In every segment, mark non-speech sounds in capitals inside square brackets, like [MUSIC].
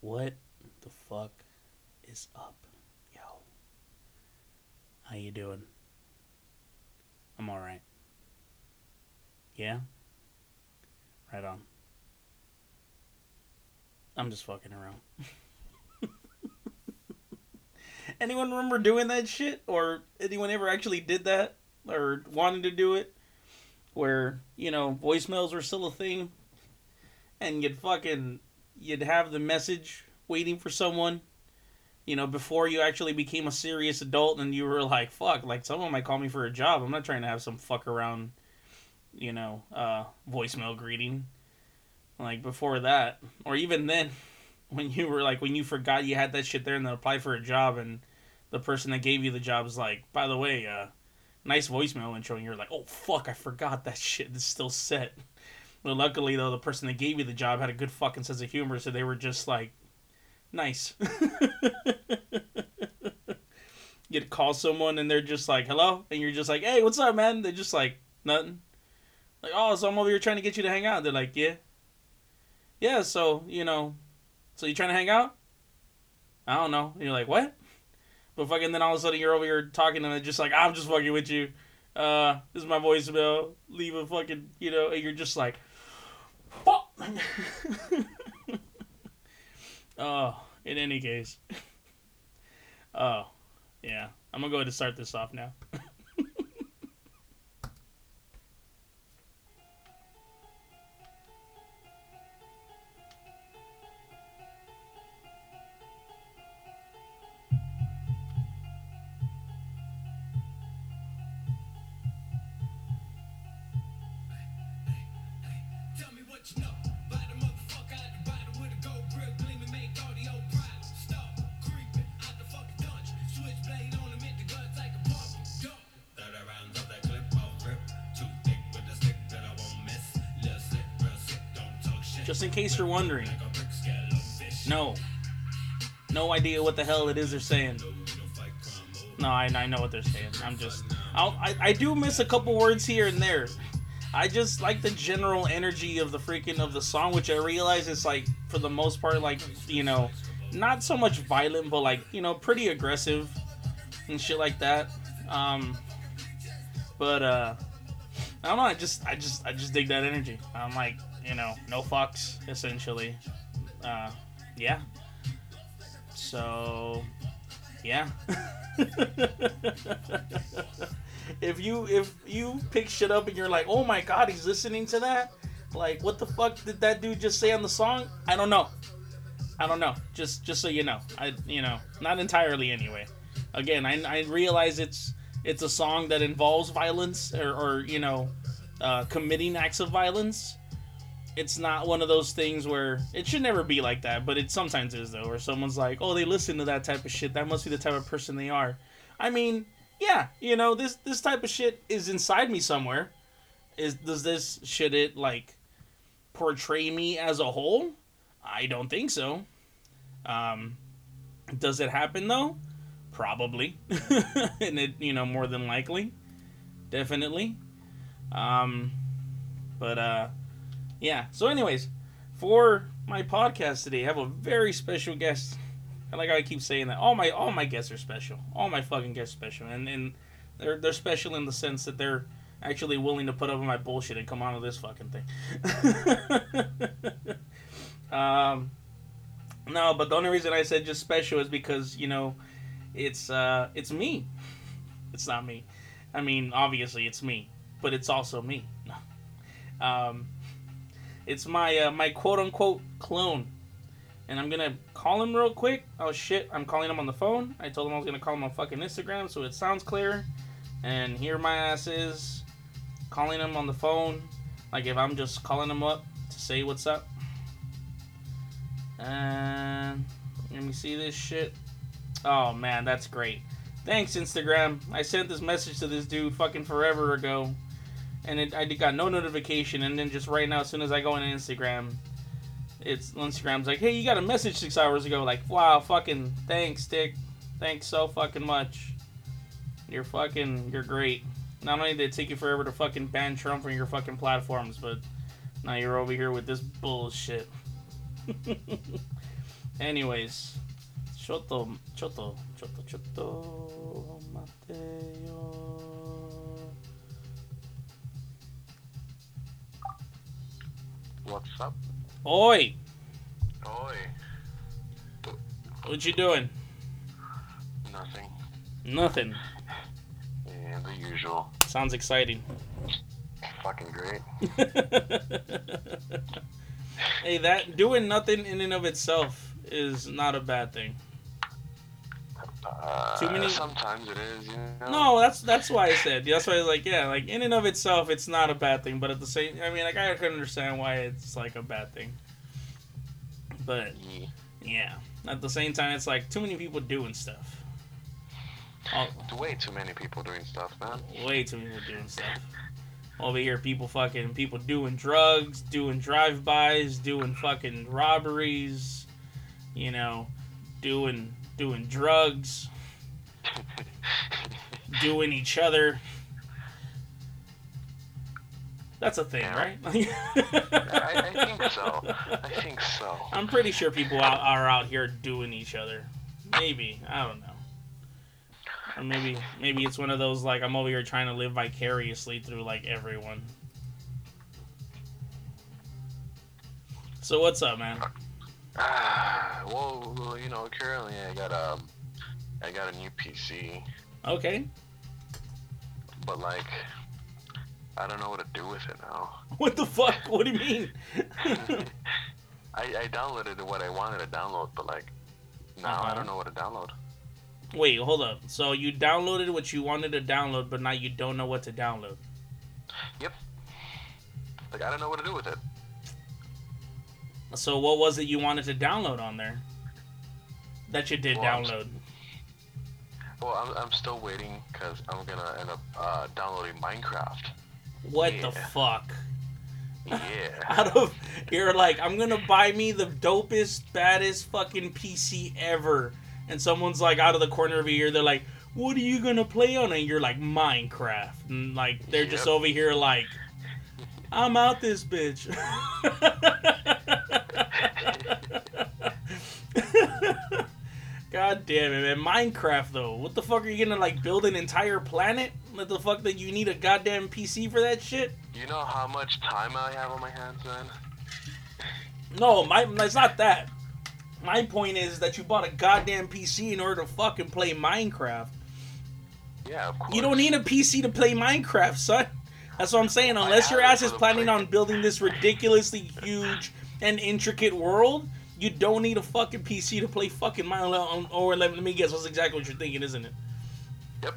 What the fuck is up, yo? How you doing? I'm all right. Yeah. Right on. I'm just fucking around. [LAUGHS] anyone remember doing that shit, or anyone ever actually did that, or wanted to do it? Where you know voicemails were still a thing, and you'd fucking you'd have the message waiting for someone you know before you actually became a serious adult and you were like fuck like someone might call me for a job. I'm not trying to have some fuck around you know uh voicemail greeting. Like before that or even then [LAUGHS] when you were like when you forgot you had that shit there and then apply for a job and the person that gave you the job is like by the way uh nice voicemail intro and you're like oh fuck i forgot that shit it's still set but luckily, though, the person that gave you the job had a good fucking sense of humor, so they were just like, nice. [LAUGHS] You'd call someone and they're just like, hello? And you're just like, hey, what's up, man? They're just like, nothing. Like, oh, so I'm over here trying to get you to hang out. They're like, yeah. Yeah, so, you know, so you trying to hang out? I don't know. And you're like, what? But fucking then all of a sudden you're over here talking and they're just like, I'm just fucking with you. Uh, this is my voicemail. Leave a fucking, you know, and you're just like, [LAUGHS] oh, in any case. Oh, yeah. I'm gonna go ahead and start this off now. [LAUGHS] Just in case you're wondering. No. No idea what the hell it is they're saying. No, I, I know what they're saying. I'm just. I'll, I, I do miss a couple words here and there. I just like the general energy of the freaking of the song, which I realize is like for the most part like you know, not so much violent, but like you know pretty aggressive and shit like that. Um, but uh, I don't know. I just I just I just dig that energy. I'm like you know no fucks essentially. Uh, yeah. So yeah. [LAUGHS] if you if you pick shit up and you're like, oh my god, he's listening to that, like what the fuck did that dude just say on the song? I don't know. I don't know. Just just so you know, I you know not entirely anyway. Again, I I realize it's it's a song that involves violence or or you know uh, committing acts of violence. It's not one of those things where it should never be like that, but it sometimes is though. Where someone's like, "Oh, they listen to that type of shit. That must be the type of person they are." I mean, yeah, you know, this this type of shit is inside me somewhere. Is does this should it like portray me as a whole? I don't think so. Um, does it happen though? Probably, [LAUGHS] and it you know more than likely, definitely. Um, but uh, yeah. So, anyways, for my podcast today, I have a very special guest. I like I keep saying that. All my all my guests are special. All my fucking guests special, and and they're they're special in the sense that they're actually willing to put up with my bullshit and come on to this fucking thing. [LAUGHS] um, no, but the only reason I said just special is because you know, it's uh, it's me. It's not me. I mean, obviously it's me, but it's also me. [LAUGHS] um, it's my uh, my quote unquote clone, and I'm gonna call him real quick. Oh shit, I'm calling him on the phone. I told him I was gonna call him on fucking Instagram, so it sounds clear. And here my ass is calling him on the phone, like if I'm just calling him up to say what's up. And let me see this shit. Oh man, that's great. Thanks Instagram. I sent this message to this dude fucking forever ago, and it, I got no notification. And then just right now, as soon as I go on Instagram, it's Instagram's like, hey, you got a message six hours ago. Like, wow, fucking thanks, Dick. Thanks so fucking much. You're fucking, you're great. Not only did it take you forever to fucking ban Trump from your fucking platforms, but now you're over here with this bullshit. [LAUGHS] Anyways, Choto, Choto, Choto, Choto, Mateo. What's up? Oi, Oi. what you doing? Nothing. Nothing. Yeah, the usual. Sounds exciting. Fucking great. [LAUGHS] hey, that doing nothing in and of itself is not a bad thing. Uh, Too many- Sometimes it is, you know. No, that's that's why I said. That's why I was like, yeah, like in and of itself, it's not a bad thing. But at the same, I mean, like I can understand why it's like a bad thing. But Yeah. yeah, at the same time, it's like too many people doing stuff. Oh, Way too many people doing stuff, man. way too many people doing stuff. Over here, people fucking people doing drugs, doing drive-bys, doing fucking robberies. You know, doing doing drugs, doing each other. That's a thing, right? [LAUGHS] I, I think so. I think so. I'm pretty sure people out, are out here doing each other. Maybe I don't know. Or maybe maybe it's one of those like I'm over here trying to live vicariously through like everyone. So what's up, man? [SIGHS] Ah, well, you know, currently I got um, I got a new PC, Okay. but like, I don't know what to do with it now. [LAUGHS] What the fuck? What do you mean? [LAUGHS] I, I downloaded what I wanted to download, but like, now Uh-huh. I don't know what to download. Wait, hold up. So you downloaded what you wanted to download, but now you don't know what to download. Yep. Like, I don't know what to do with it. So what was it you wanted to download on there? That you did Well, I'm- download. Well, I'm, I'm still waiting because I'm gonna end up uh, downloading Minecraft. What the fuck? Yeah. [LAUGHS] out of you're like i'm gonna buy me the dopest baddest fucking pc ever and someone's like out of the corner of your ear they're like what are you gonna play on and you're like minecraft and like they're just over here like i'm out this bitch god damn it man minecraft though what the fuck are you gonna like build an entire planet what the fuck that you need a goddamn pc for that shit you know how much time I have on my hands, man? No, my it's not that. My point is that you bought a goddamn PC in order to fucking play Minecraft. Yeah, of course. You don't need a PC to play Minecraft, son. That's what I'm saying. Unless your ass is planning on building this ridiculously huge and intricate world, you don't need a fucking PC to play fucking Minecraft. Or let, let me guess, that's exactly what you're thinking, isn't it? Yep.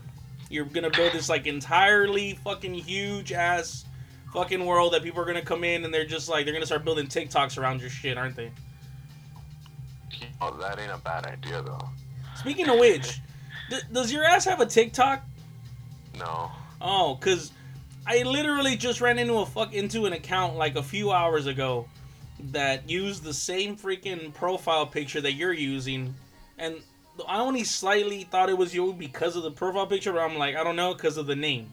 You're gonna build this like entirely fucking huge ass fucking world that people are gonna come in and they're just like they're gonna start building TikToks around your shit, aren't they? Oh, that ain't a bad idea, though. Speaking of which, [LAUGHS] d- does your ass have a TikTok? No. Oh, cause I literally just ran into a fuck into an account like a few hours ago that used the same freaking profile picture that you're using, and I only slightly thought it was you because of the profile picture, but I'm like, I don't know, because of the name.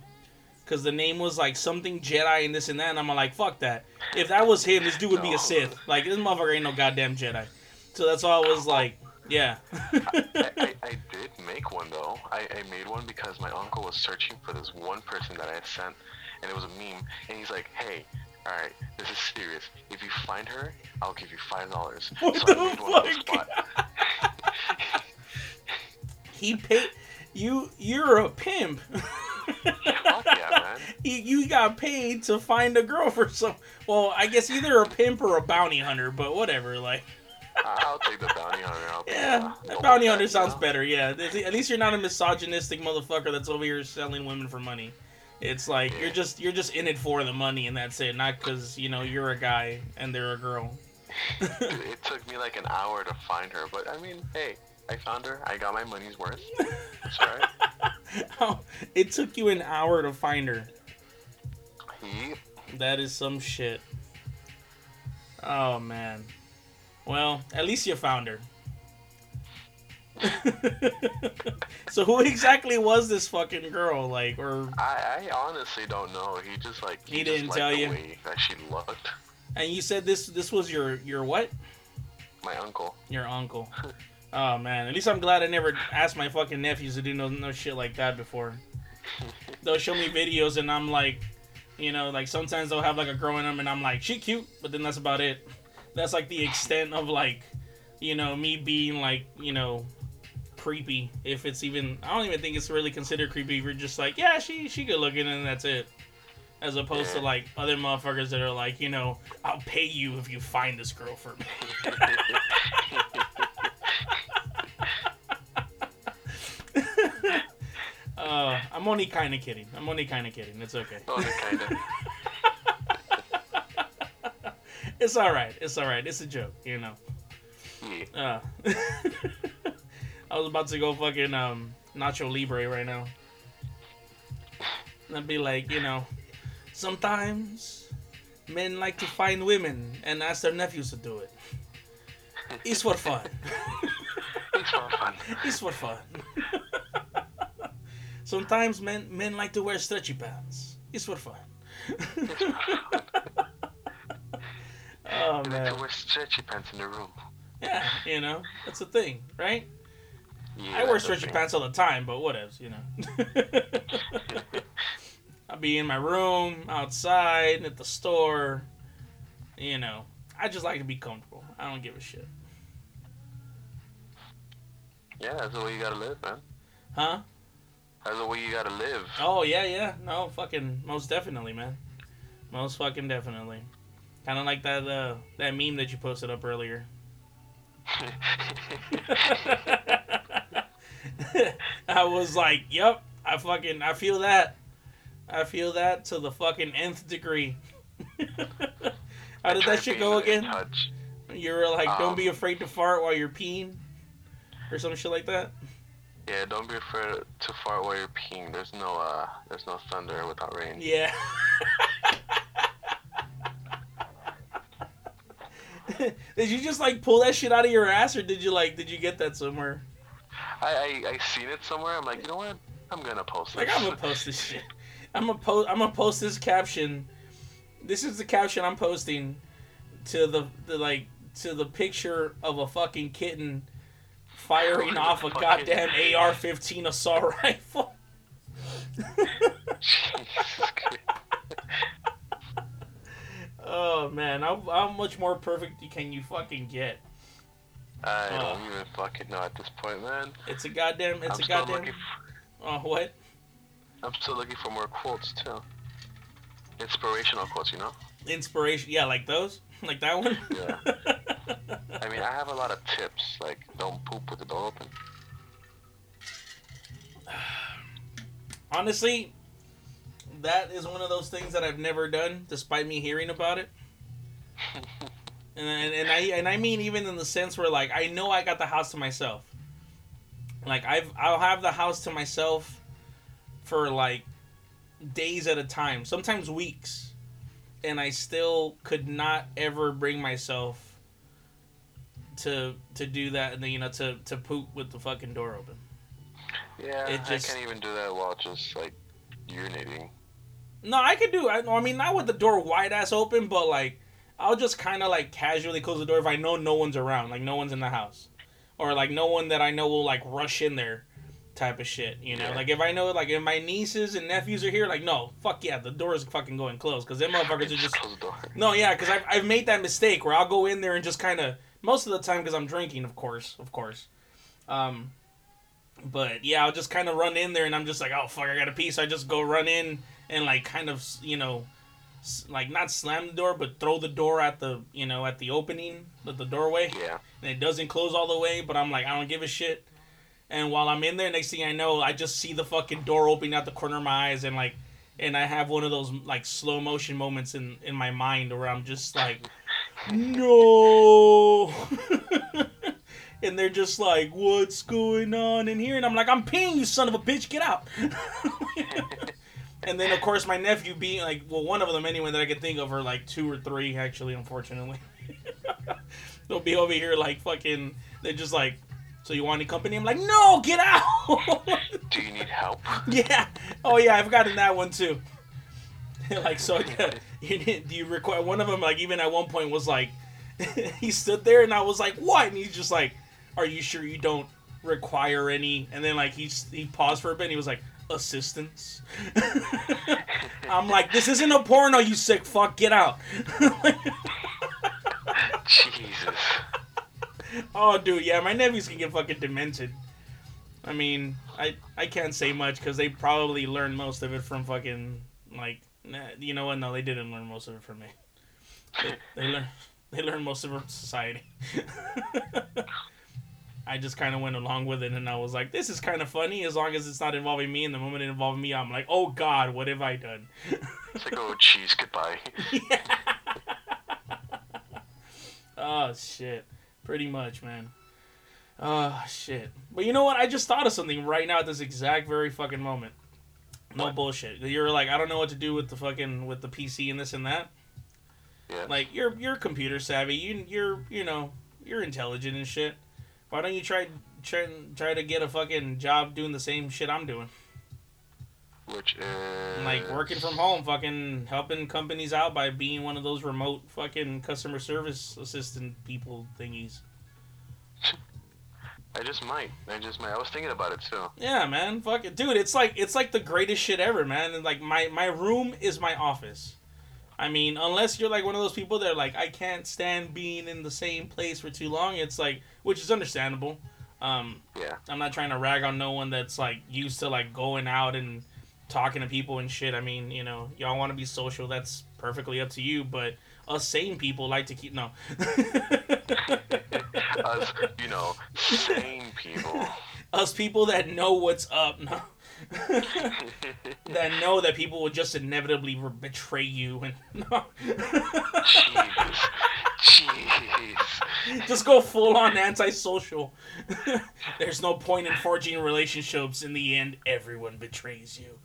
Because the name was like something Jedi and this and that, and I'm like, fuck that. If that was him, this dude would be a Sith. Like, this motherfucker ain't no goddamn Jedi. So that's all I was like, yeah. I, [LAUGHS] I, I did make one, though. I, I made one because my uncle was searching for this one person that I had sent, and it was a meme. And he's like, hey, alright, this is serious. If you find her, I'll give you $5. What so the I made one the fuck? [LAUGHS] he paid you. You're a pimp. [LAUGHS] Fuck yeah, man. You, you got paid to find a girl for some. Well, I guess either a pimp or a bounty hunter, but whatever. Like, I- I'll take the bounty hunter. I'll yeah, uh, the bounty hunter sounds you know? better. Yeah, at least you're not a misogynistic motherfucker that's over here selling women for money. It's like you're just you're just in it for the money, and that's it. Not because you know you're a guy and they're a girl. It took me like an hour to find her, but I mean, hey, I found her. I got my money's worth. It's alright. How- [LAUGHS] oh, it took you an hour to find her. Yep. That is some shit. Oh man. Well, at least you found her. [LAUGHS] so who exactly was this fucking girl? Like, or I, I honestly don't know. He just like He just didn't tell you? that she looked. and you said this this was your your what? my uncle. Your uncle. [LAUGHS] Oh man, at least I'm glad I never asked my fucking nephews to do no no shit like that before. [LAUGHS] They'll show me videos and I'm like, you know, like sometimes they'll have like a girl in them and I'm like, she cute, but then that's about it. That's like the extent of like, you know, me being like, you know, creepy. If it's even, I don't even think it's really considered creepy. If you're just like, yeah, she she good looking and that's it. As opposed to like other motherfuckers that are like, you know, I'll pay you if you find this girl for me. [LAUGHS] Uh, I'm only kind of kidding. I'm only kind of kidding. It's okay. Only kinda. [LAUGHS] It's all right. It's all right. It's a joke, you know. Yeah. Uh, [LAUGHS] I was about to go fucking um, Nacho Libre right now. And I'd be like, you know, sometimes men like to find women and ask their nephews to do it. It's for fun. It's for fun. [LAUGHS] It's for fun. Sometimes men men like to wear stretchy pants. It's for fun. [LAUGHS] oh You need man. to wear stretchy pants in the room. Yeah, you know, that's a thing, right? Yeah, I wear stretchy pants all the time, but whatevs, you know. [LAUGHS] I'll be in my room, outside, at the store. You know, I just like to be comfortable. I don't give a shit. Yeah, that's the way you gotta live, man. Huh? That's the way you gotta live. Oh yeah, yeah. No, fucking most definitely, man. Most fucking definitely. Kind of like that uh, that meme that you posted up earlier. [LAUGHS] [LAUGHS] [LAUGHS] I was like, "Yep, I fucking I feel that. I feel that to the fucking nth degree." [LAUGHS] How did that shit go again? touch. You were like, "Don't Um, be afraid to fart while you're peeing," or some shit like that. Yeah, don't be afraid to fart while you're peeing. There's no uh, there's no thunder without rain. Yeah. [LAUGHS] did you just like pull that shit out of your ass, or did you like did you get that somewhere? I, I I seen it somewhere. I'm like, you know what? I'm gonna post Like this. I'm gonna post this shit. I'm gonna post. I'm gonna post this caption. This is the caption I'm posting to the, the like to the picture of a fucking kitten firing [LAUGHS] off a goddamn AR-15 assault rifle. [LAUGHS] Oh man, how, how much more perfect can you fucking get? I Oh. don't even fucking know at this point, man. It's a goddamn. It's I'm a goddamn. For, Oh uh, what? I'm still looking for more quotes too. Inspirational quotes, you know. Inspiration. Yeah, like those. [LAUGHS] Like that one. Yeah. [LAUGHS] I mean, I have a lot of tips, like don't poop with the door open. [SIGHS] Honestly, that is one of those things that I've never done, despite me hearing about it. [LAUGHS] And, and, and I and I mean even in the sense where like I know I got the house to myself. Like I've I'll have the house to myself for like days at a time, sometimes weeks, and I still could not ever bring myself to to do that and then you know to to poop with the fucking door open. Yeah, It just- I can't even do that while just like urinating. No, I could do. I, I mean, not with the door wide ass open, but like, I'll just kind of like casually close the door if I know no one's around, like no one's in the house, or like no one that I know will like rush in there, type of shit. You know, Yeah. like if I know like if my nieces and nephews are here, like no, fuck yeah, the door is fucking going closed because them motherfuckers are just close the door. no, yeah, because I've, I've made that mistake where I'll go in there and just kind of most of the time because I'm drinking, of course, of course. Um, but yeah, I'll just kind of run in there and I'm just like, oh fuck, I got a piece. so I just go run in and like kind of you know, like not slam the door, but throw the door at the you know at the opening, at the doorway, Yeah. and it doesn't close all the way. But I'm like, I don't give a shit. And while I'm in there, next thing I know, I just see the fucking door opening out the corner of my eyes, and like, and I have one of those like slow motion moments in in my mind where I'm just like, no. [LAUGHS] and they're just like, what's going on in here? And I'm like, I'm peeing, you son of a bitch, get out. [LAUGHS] [LAUGHS] and then of course my nephew being like, well, one of them anyway that I could think of are like two or three actually, unfortunately. [LAUGHS] They'll be over here like fucking. They're just like, so you want any company? I'm like, no, get out. Do you need help? [LAUGHS] yeah. Oh yeah, I've gotten that one too. [LAUGHS] like so, yeah, you need, do you require one of them? Like even at one point was like, he stood there, and I was like, "What?" And he's just like, "Are you sure you don't require any?" And then like he he paused for a bit, and he was like, "Assistance." [LAUGHS] I'm like, "This isn't a porno, you sick fuck. Get out." [LAUGHS] Jesus. oh, dude, yeah, my nephews can get fucking demented. I mean, I I can't say much because they probably learned most of it from fucking like, nah, you know what? No, they didn't learn most of it from me. They, they learned they learned most of it from society. [LAUGHS] I just kind of went along with it, and I was like, "This is kind of funny as long as it's not involving me." And the moment it involved me, I'm like, "Oh God, what have I done?" It's like, [LAUGHS] oh, jeez, goodbye. [LAUGHS] oh shit, pretty much, man. Oh shit. But you know what? I just thought of something right now at this exact very fucking moment. No What? bullshit. You're like, I don't know what to do with the fucking with the PC and this and that. Yeah. Like you're you're computer savvy. You you're you know you're intelligent and shit. Why don't you try try try to get a fucking job doing the same shit I'm doing? Which is Like working from home, fucking helping companies out by being one of those remote fucking customer service assistant people thingies. [LAUGHS] I just might. I just might. I was thinking about it too. Yeah, man. Fuck it, dude. It's like it's like the greatest shit ever, man. And like my my room is my office. I mean, unless you're like one of those people that are like I can't stand being in the same place for too long. It's like, which is understandable. Um, Yeah. I'm not trying to rag on no one that's like used to like going out and talking to people and shit. I mean, you know, y'all want to be social. That's perfectly up to you. But us sane people like to keep no. [LAUGHS] Us, you know, sane people. [LAUGHS] us people that know what's up. No. [LAUGHS] that know that people will just inevitably betray you and no. Jesus. Jeez. just go full on antisocial. [LAUGHS] There's no point in forging relationships. In the end, everyone betrays you.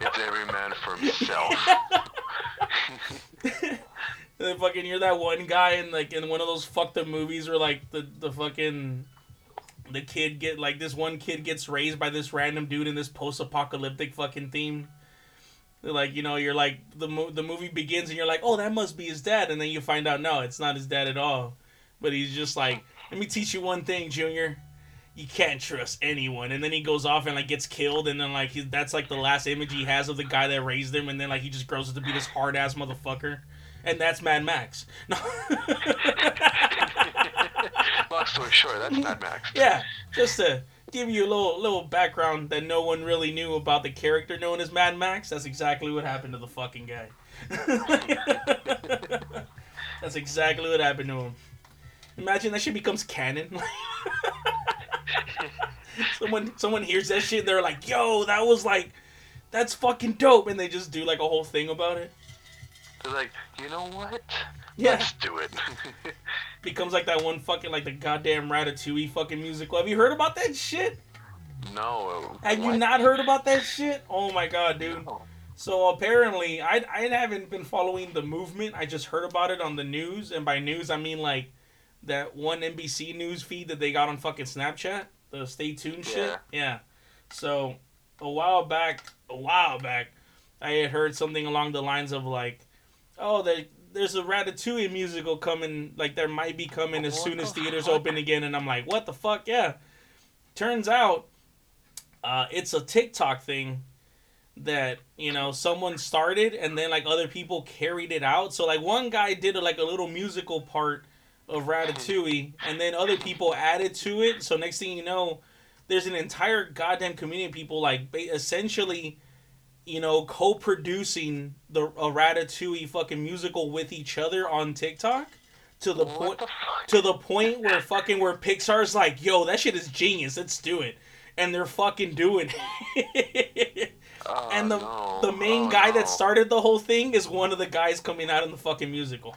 It's every man for himself. [LAUGHS] Fucking you're that one guy in like in one of those fucked up movies where like the the fucking the kid get like this one kid gets raised by this random dude in this post apocalyptic fucking theme. Like you know you're like the mo- the movie begins and you're like oh that must be his dad and then you find out no it's not his dad at all, but he's just like let me teach you one thing Junior. You can't trust anyone, and then he goes off and like gets killed, and then like he, that's like the last image he has of the guy that raised him, and then like he just grows up to be this hard ass motherfucker and that's Mad Max. [LAUGHS] No. [LAUGHS] Long story short, that's Mad Max. yeah, just to give you a little little background that no one really knew about the character known as Mad Max. That's exactly what happened to the fucking guy. [LAUGHS] that's exactly what happened to him. Imagine that shit becomes canon. [LAUGHS] someone someone hears that shit, they're like, "Yo, that was like, that's fucking dope," and they just do like a whole thing about it. They're like, you know what? Yeah. Let's do it. [LAUGHS] becomes like that one fucking like the goddamn Ratatouille fucking musical. Have you heard about that shit? no. Have you not heard about that shit? Oh my god, dude. No. So apparently, I I haven't been following the movement. I just heard about it on the news, and by news I mean like that one NBC news feed that they got on fucking Snapchat. The stay tuned shit. Yeah. Yeah. So a while back, a while back, I had heard something along the lines of like, oh, there, there's a Ratatouille musical coming. Like there might be coming as soon as theaters open again, and I'm like, what the fuck? Yeah. Turns out, uh, it's a TikTok thing that you know someone started and then like other people carried it out so like one guy did a, like a little musical part of ratatouille and then other people added to it so next thing you know there's an entire goddamn community of people like essentially you know co-producing the a ratatouille fucking musical with each other on tiktok to the point to the point where fucking where Pixar's like, yo, that shit is genius. Let's do it, and they're fucking doing it. [LAUGHS] Oh, and the no. the main Oh, guy no. that started the whole thing is one of the guys coming out in the fucking musical,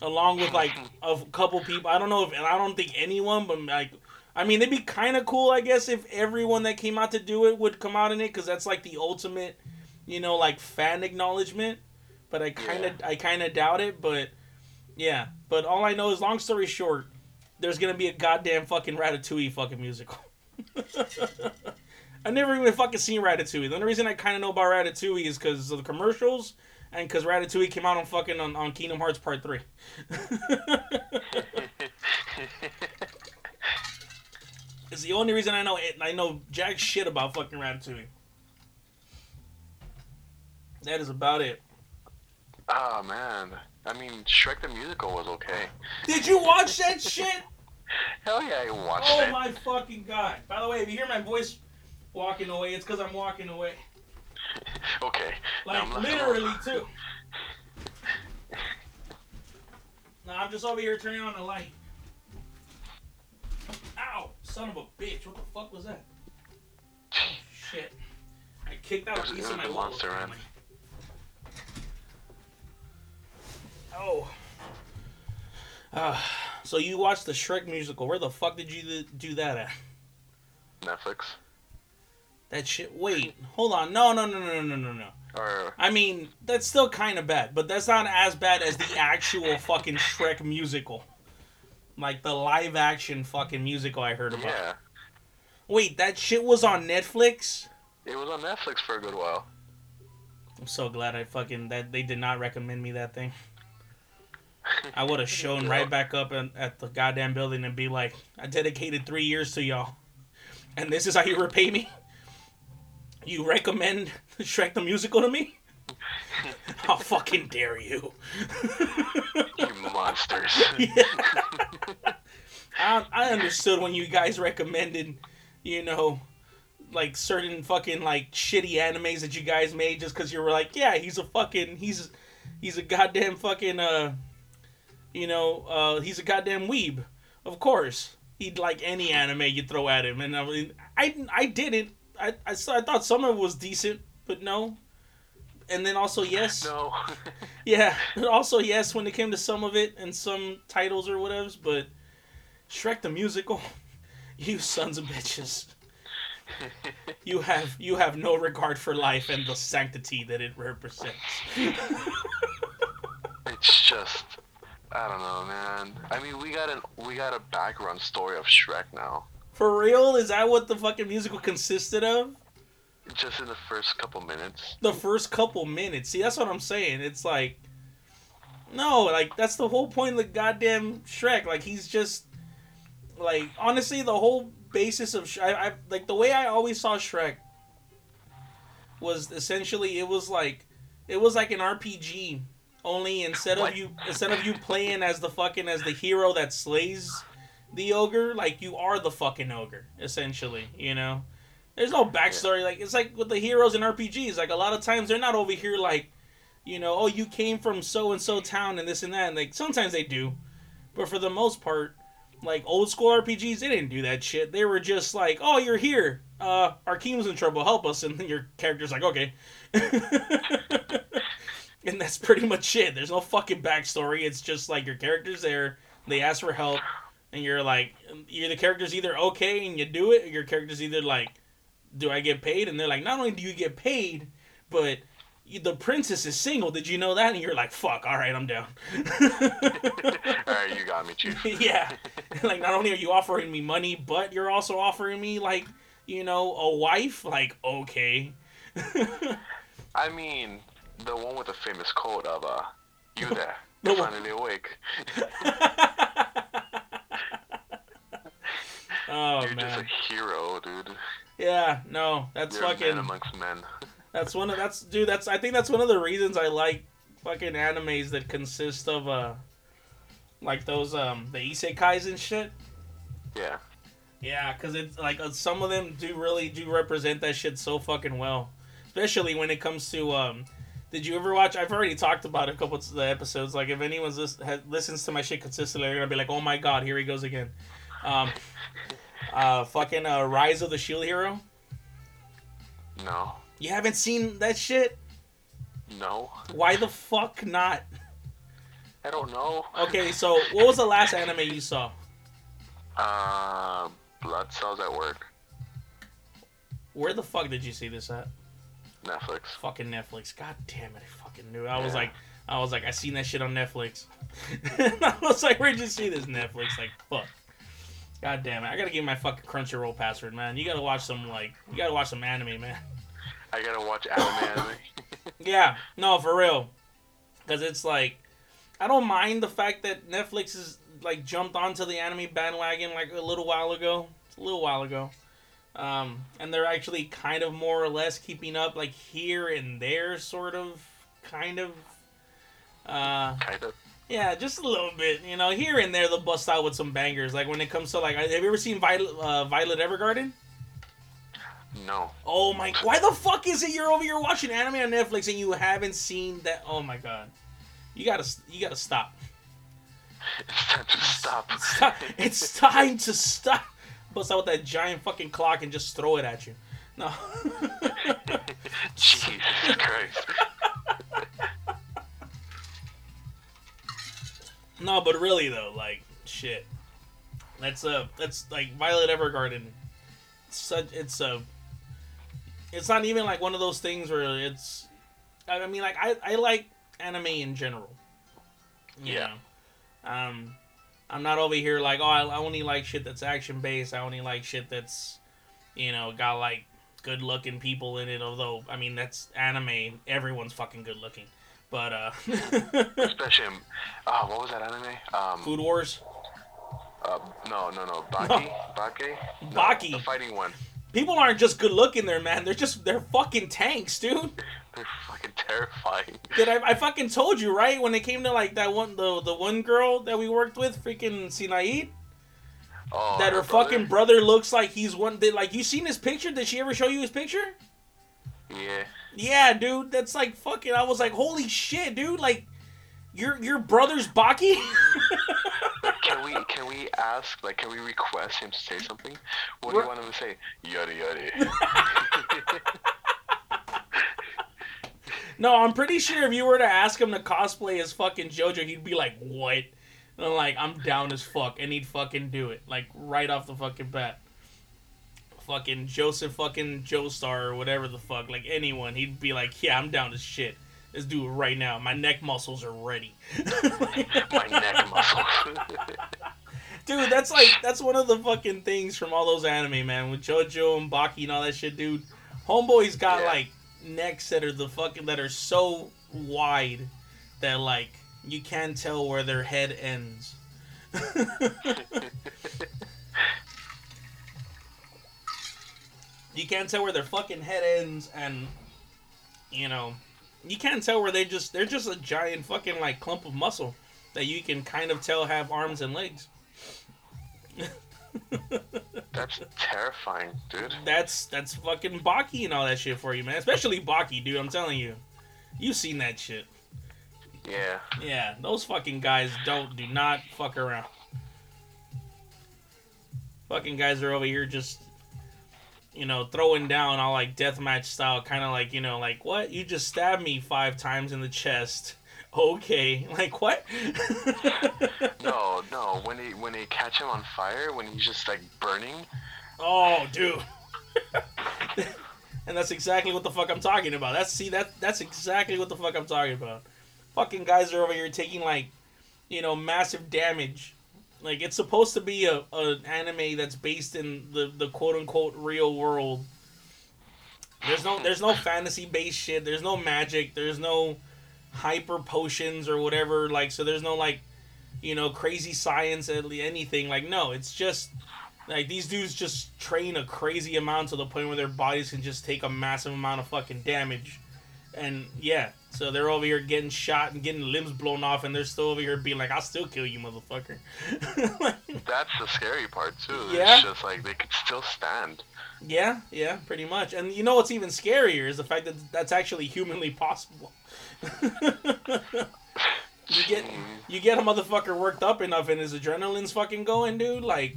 along with like [LAUGHS] a couple people. I don't know if and I don't think anyone, but like. I mean, it'd be kind of cool, I guess, if everyone that came out to do it would come out in it, because that's like the ultimate, you know, like fan acknowledgement. But I kind of, I kind of doubt it. But yeah, but all I know is, long story short, there's gonna be a goddamn fucking Ratatouille fucking musical. [LAUGHS] I never even fucking seen Ratatouille. The only reason I kind of know about Ratatouille is because of the commercials and because Ratatouille came out on fucking on, on Kingdom Hearts Part Three. [LAUGHS] it's the only reason I know it. I know jack shit about fucking Ratatouille. That is about it. oh man, I mean Shrek the musical was okay. Did you watch that shit? [LAUGHS] Hell yeah, I watched Oh it. Oh my fucking god! By the way, if you hear my voice walking away, it's because I'm walking away. [LAUGHS] Okay. Like I'm literally too. No, I'm just over here turning on the light. Ow! Son of a bitch! What the fuck was that? Oh, [LAUGHS] shit! I kicked out a piece of my monster. apparently. Oh. Uh, so you watched the Shrek musical. Where the fuck did you do that at? Netflix That shit. Wait, hold on. No, no, no, no, no, no, no. I mean, that's still kind of bad, but that's not as bad as the actual fucking Shrek musical. Like the live action fucking musical I heard about. yeah, Wait, that shit was on Netflix? it was on Netflix for a good while. I'm so glad I fucking that they did not recommend me that thing. [LAUGHS] I would have shown right back up at, at the goddamn building and be like, I dedicated three years to y'all, and this is how you repay me. You recommend [LAUGHS] Shrek the musical to me? [LAUGHS] How fucking dare you? You monsters. Yeah. I, I understood when you guys recommended, you know, like certain fucking like shitty animes that you guys made just because you were like, yeah, he's a fucking, he's, he's a goddamn fucking, uh, you know, uh, he's a goddamn weeb. Of course, he'd like any anime you throw at him, and I mean, I, I didn't. I, I, I thought some of it was decent, but no. And then also yes, [LAUGHS] no. [LAUGHS] yeah, also yes when it came to some of it and some titles or whatevs, but Shrek the musical, [LAUGHS] you sons of bitches. You have you have no regard for life and the sanctity that it represents. it's just I don't know, man. I mean, we got an we got a background story of Shrek now. For real, is that what the fucking musical consisted of? Just in the first couple minutes. The first couple minutes. See, that's what I'm saying. It's like no, like that's the whole point of the goddamn Shrek. Like he's just like honestly, the whole basis of Sh- I, I like the way I always saw Shrek was essentially it was like it was like an RPG. Only instead of you instead of you playing as the fucking as the hero that slays the ogre, like you are the fucking ogre, essentially, you know? There's no backstory. Like it's like with the heroes in RPGs. Like a lot of times they're not over here like, you know, oh you came from so and so town and this and that. And like sometimes they do, but for the most part, like old school RPGs, they didn't do that shit. They were just like, oh you're here. Uh, our team's in trouble. Help us. And then your character's like, okay. [LAUGHS] and that's pretty much it. There's no fucking backstory. It's just like your character's there. They ask for help, and you're like, you're the character's either okay and you do it, or your character's either like, do I get paid? And they're like, not only do you get paid, but the princess is single. Did you know that? And you're like, fuck. All right, I'm down. [LAUGHS] Alright, you got me, Chief. [LAUGHS] yeah. like not only are you offering me money, but you're also offering me like, you know, a wife. Like okay. [LAUGHS] I mean, the one with the famous quote of uh, "You [LAUGHS] there, The you're finally awake." [LAUGHS] oh You're just a hero, dude. Yeah. No, that's You're a fucking. man amongst men. [LAUGHS] That's one of that's dude. That's I think that's one of the reasons I like fucking animes that consist of uh, like those um the isekais and shit. yeah. Yeah, because it's like uh, some of them do really do represent that shit so fucking well, especially when it comes to um. Did you ever watch? I've already talked about a couple of the episodes. Like if anyone's lis- ha- listens to my shit consistently, they're gonna be like, "Oh my god, here he goes again." Um, uh, fucking uh, Rise of the Shield Hero. No. You haven't seen that shit? No. Why the fuck not? I don't know. Okay, so what was the last anime you saw? Uh, blood cells at work. Where the fuck did you see this at? Netflix. Fucking Netflix. God damn it, I fucking knew. it. I was like, I was like, I seen that shit on Netflix. [LAUGHS] I was like, where'd you see this Netflix? Like, fuck. God damn it. I gotta give my fucking Crunchyroll password, man. You gotta watch some like, you gotta watch some anime, man. I gotta watch anime anime. [LAUGHS] Yeah, no, for real. because it's like I don't mind the fact that Netflix is like jumped onto the anime bandwagon like a little while ago. It's a little while ago. Um, and they're actually kind of more or less keeping up, like here and there, sort of, kind of. Uh, Kind of. yeah, just a little bit. You know, here and there they'll bust out with some bangers. Like when it comes to like, have you ever seen Violet, uh, Violet Evergarden? No. Oh my! Why the fuck is it you're over here watching anime on Netflix and you haven't seen that? Oh my god! You gotta you gotta stop. [LAUGHS] It's time to stop. Stop. It's time to stop. Bust out that giant fucking clock and just throw it at you. No. [LAUGHS] Jesus Christ. [LAUGHS] no, but really though, like shit. That's a that's like Violet Evergarden. It's such it's a. It's not even like one of those things where it's. I mean, like I I like anime in general. Yeah. Know? Um, I'm not over here like oh I, only like shit that's action based. I only like shit that's, you know, got like good looking people in it. Although I mean that's anime. Everyone's fucking good looking. But uh, [LAUGHS] Especially, uh, what was that anime? Um, Food Wars. uh, no, no, no. [LAUGHS] Baki? Baki? No, Baki. The fighting one. People aren't just good looking there, man. They're just they're fucking tanks, dude. They're fucking terrifying. [LAUGHS] Did I, I fucking told you right when it came to like that one the the one girl that we worked with, freaking Sinaid, Oh, that her brother? fucking brother looks like he's one. Did like you seen his picture? Did she ever show you his picture? Yeah. Yeah, dude. That's like fucking. I was like, holy shit, dude. Like, your your brother's Baki. [LAUGHS] Can we can we ask like can we request him to say something? What do We're- you want him to say? Yada yada. [LAUGHS] no, I'm pretty sure if you were to ask him to cosplay as fucking JoJo, he'd be like, what? And I'm like, I'm down as fuck, and he'd fucking do it like right off the fucking bat. Fucking Joseph fucking Joestar or whatever the fuck, like anyone, he'd be like, yeah, I'm down as shit. Let's do it right now. My neck muscles are ready. [LAUGHS] My neck muscles. [LAUGHS] Dude, that's like that's one of the fucking things from all those anime, man. With JoJo and Baki and all that shit, dude. Homeboy's got Yeah. like necks that are the fucking that are so wide that like you can't tell where their head ends. [LAUGHS] you can't tell where their fucking head ends and you know you can't tell where they just they're just a giant fucking like clump of muscle that you can kind of tell have arms and legs. That's terrifying, dude. That's that's fucking Baki and all that shit for you, man. Especially Baki, dude. I'm telling you, you've seen that shit. Yeah. Yeah, those fucking guys don't do not fuck around. Fucking guys are over here just, you know, throwing down all like deathmatch style, kind of like you know, like what? You just stabbed me five times in the chest. Okay, like what? [LAUGHS] No, no. When they when they catch him on fire, when he's just like burning. Oh, dude. [LAUGHS] and that's exactly what the fuck I'm talking about. That's see that that's exactly what the fuck I'm talking about. Fucking guys are over here taking like, you know, massive damage. Like it's supposed to be a an anime that's based in the the quote unquote real world. There's no there's no fantasy based shit. There's no magic. There's no hyper potions or whatever. Like so, there's no like, you know, crazy science at anything. Like no, it's just like these dudes just train a crazy amount to the point where their bodies can just take a massive amount of fucking damage. And yeah, so they're over here getting shot and getting limbs blown off, and they're still over here being like, "I'll still kill you, motherfucker." [LAUGHS] That's the scary part too. Yeah. It's just like they could still stand. yeah, yeah, pretty much. And you know what's even scarier is the fact that that's actually humanly possible. You get you get a motherfucker worked up enough and his adrenaline's fucking going, dude. Like,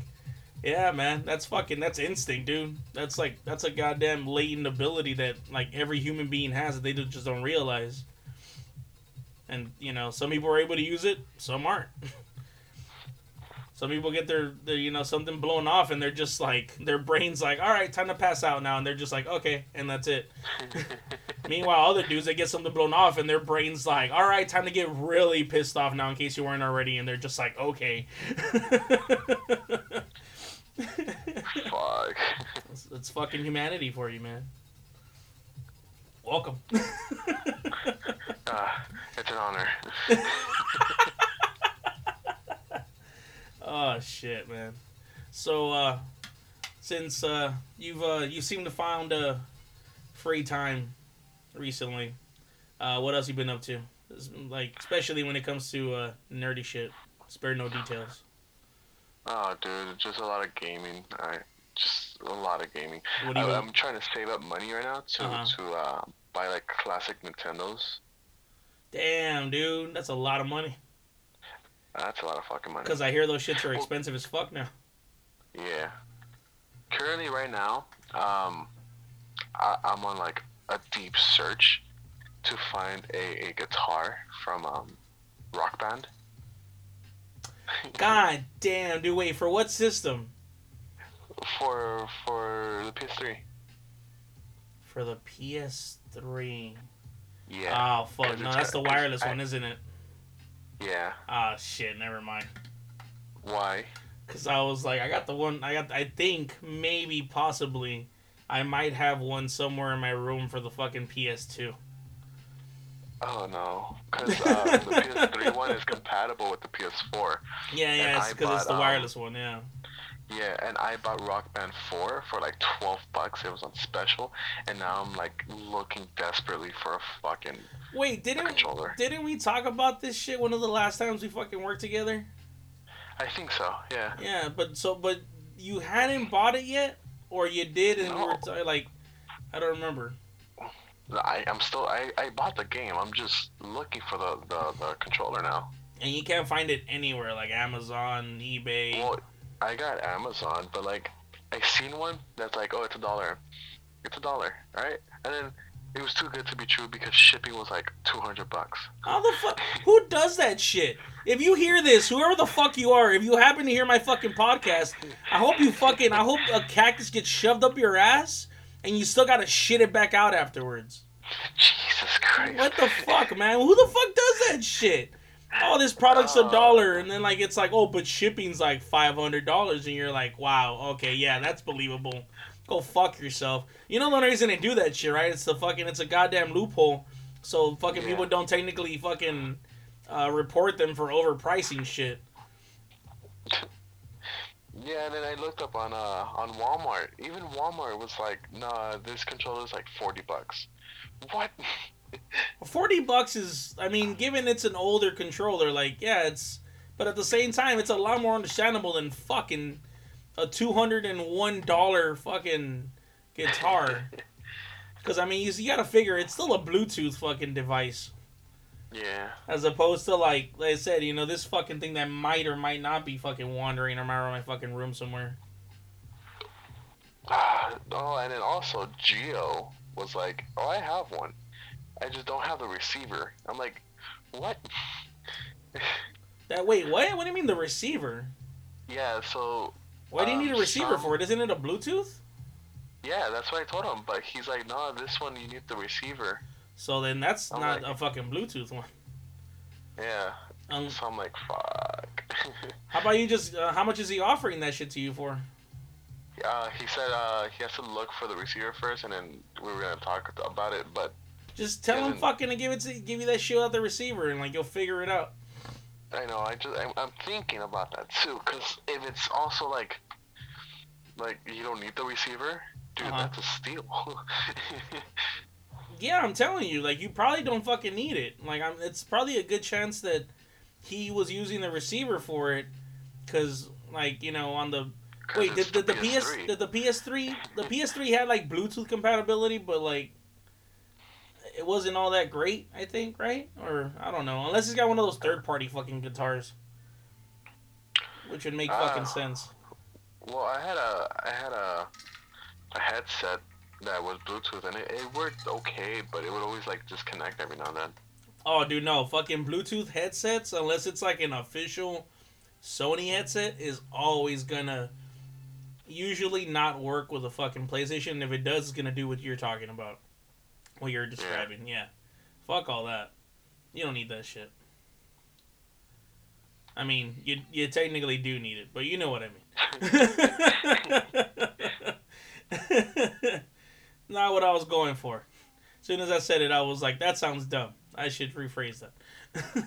yeah, man, that's fucking that's instinct, dude. That's like that's a goddamn latent ability that like every human being has that they just don't realize. And you know, some people are able to use it, some aren't. [LAUGHS] some people get their, their you know something blown off and they're just like their brain's like, all right, time to pass out now, and they're just like, okay, and that's it. [LAUGHS] Meanwhile, other dudes they get something blown off and their brain's like, all right, time to get really pissed off now in case you weren't already, and they're just like, okay. Fuck. it's, it's fucking humanity for you, man. Welcome. Uh, [LAUGHS] it's an honor. [LAUGHS] oh shit, man. So uh since uh you've uh you seem to found uh free time recently, uh what else you been up to? Like especially when it comes to uh nerdy shit. Spare no details. Oh, dude, just a lot of gaming. I just a lot of gaming. What do you I, I'm trying to save up money right now to Uh-huh. to uh, buy like classic Nintendos. Damn, dude, that's a lot of money. That's a lot of fucking money. Cause I hear those shits are expensive as fuck now. Yeah. Currently, right now, um, I, I'm on like a deep search to find a, a guitar from um, Rock Band. God damn, dude, wait, for what system? for for the PS3. For the PS3. Yeah. Oh fuck! no, that's the wireless I- one, isn't it? Yeah. Ah shit, never mind. Why? Cause I was like, I got the one. I got. I think maybe possibly, I might have one somewhere in my room for the fucking PS2. Oh no, [LAUGHS] because um, the PS3 one is compatible with the PS4. Yeah, yeah, And it's because it's the um, wireless one. Yeah. Yeah, and I bought Rock Band 4 for like 12 bucks. It was on special, and now I'm like looking desperately for a fucking Wait, didn't controller. didn't we talk about this shit one of the last times we fucking worked together? I think so. Yeah. Yeah, but so but you hadn't bought it yet, or you did and we were No. t- like, I don't remember. I, I'm still. I, I bought the game. I'm just looking for the, the, the controller now. And you can't find it anywhere like Amazon, eBay. Well, I got Amazon, but like I seen one that's like, oh, it's a dollar. It's a dollar, right? And then it was too good to be true because shipping was like 200 bucks. How the fuck? Who does that shit? If you hear this, whoever the fuck you are, if you happen to hear my fucking podcast, I hope you fucking, I hope a cactus gets shoved up your ass and you still gotta shit it back out afterwards. Jesus Christ. What the fuck, man? Who the fuck does that shit? Oh, this product's a Uh. dollar, and then like it's like, oh, but shipping's like five hundred dollars, and you're like, wow, okay, yeah, that's believable. Go fuck yourself. You know the only reason they do that shit, right? It's the fucking, it's a goddamn loophole, so fucking Yeah. people don't technically fucking uh, report them for overpricing shit. Yeah, and then I looked up on uh on Walmart. Even Walmart was like, nah, this controller's like 40 bucks. What? [LAUGHS] Forty bucks is, I mean, given it's an older controller, like yeah, it's, but at the same time, it's a lot more understandable than fucking a two hundred and one dollar fucking guitar. [LAUGHS] Because I mean, you, you got to figure it's still a Bluetooth fucking device, yeah. as opposed to like, like I said, you know, this fucking thing that might or might not be fucking wandering around my fucking room somewhere. Ah, oh, and then also Geo was like, oh, I have one. I just don't have the receiver. I'm like, what? That wait, what? What do you mean the receiver? yeah, so Why do you Um, need a receiver some- for it? Isn't it a Bluetooth? yeah, that's what I told him. But he's like, no, this one you need the receiver. So then that's I'm not like- a fucking Bluetooth one. Yeah. Um, So I'm like, fuck. [LAUGHS] How about you just? Uh, how much is he offering that shit to you for? uh, he said uh, he has to look for the receiver first, and then we were gonna talk about it. But Just tell Yeah, him fucking to give it to give you that shit out the receiver and like you'll figure it out. I know, I just I'm, I'm thinking about that too, cause if it's also like, like you don't need the receiver, dude, Uh-huh. that's a steal. [LAUGHS] Yeah, I'm telling you, like you probably don't fucking need it. Like I'm, it's probably a good chance that he was using the receiver for it, cause like you know on the wait did, did the PS did the PS3 the PS3 had like Bluetooth compatibility, but like it wasn't all that great. I think right or I don't know unless he's got one of those third party fucking guitars, which would make fucking Ah. sense. Well, I had a I had a a headset that was Bluetooth, and it, it worked okay, but it would always like disconnect every now and then. Oh, dude, no. Fucking Bluetooth headsets, unless it's like an official Sony headset, is always gonna usually not work with a fucking PlayStation. If it does, it's gonna do what you're talking about. What you're describing. Yeah. Fuck all that. You don't need that shit. I mean, you, you technically do need it, but you know what I mean. [LAUGHS] not what I was going for. As soon as I said it, I was like, that sounds dumb. I should rephrase that.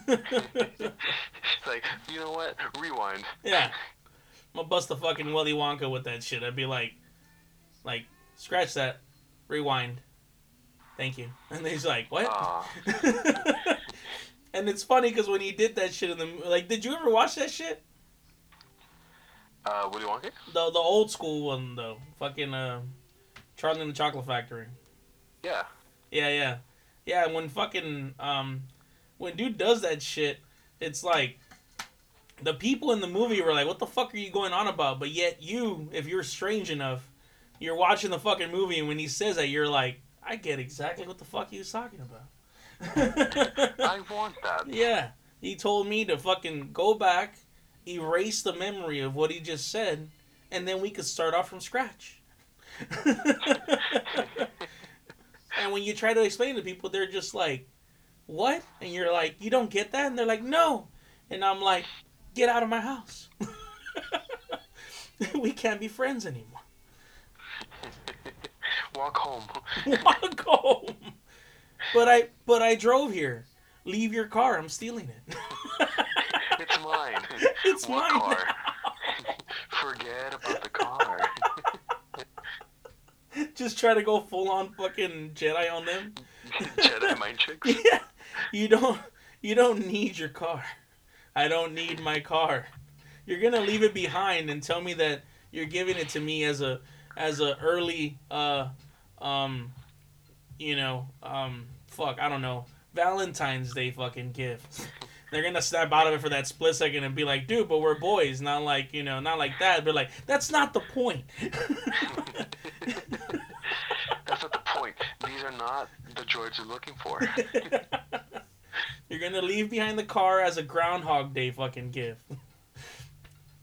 It's [LAUGHS] like, you know what? Rewind. yeah. I'm gonna bust the fucking Willy Wonka with that shit. I'd be like, like, scratch that, rewind. Thank you. [LAUGHS] And he's like, what? [LAUGHS] And it's funny because when he did that shit in the like, did you ever watch that shit? Uh, Willy Wonka? The the old school one though, fucking uh, Charlie and the Chocolate Factory. Yeah. Yeah, yeah, yeah. and When fucking um, when dude does that shit, it's like the people in the movie were like, "What the fuck are you going on about?" But yet you, if you're strange enough, you're watching the fucking movie, and when he says that, you're like, "I get exactly what the fuck he was talking about." I [LAUGHS] want that. yeah, he told me to fucking go back, erase the memory of what he just said, and then we could start off from scratch. [LAUGHS] and when you try to explain to people, they're just like, "What?" And you're like, "You don't get that?" And they're like, "No." And I'm like, "Get out of my house. [LAUGHS] we can't be friends anymore. Walk home. [LAUGHS] Walk home." But I, but I drove here. Leave your car. I'm stealing it. [LAUGHS] It's mine. It's what mine. car? [LAUGHS] Forget about the car. Just try to go full on fucking Jedi on them. Jedi mind tricks. Yeah. You don't you don't need your car. I don't need my car. You're gonna leave it behind and tell me that you're giving it to me as a as a early uh um you know um fuck I don't know Valentine's Day fucking gift. They're gonna snap out of it for that split second and be like, dude, but we're boys, not like you know, not like that. But like, that's not the point. That's not the point. These are not the droids you're looking for. [LAUGHS] You're gonna leave behind the car as a Groundhog Day fucking gift.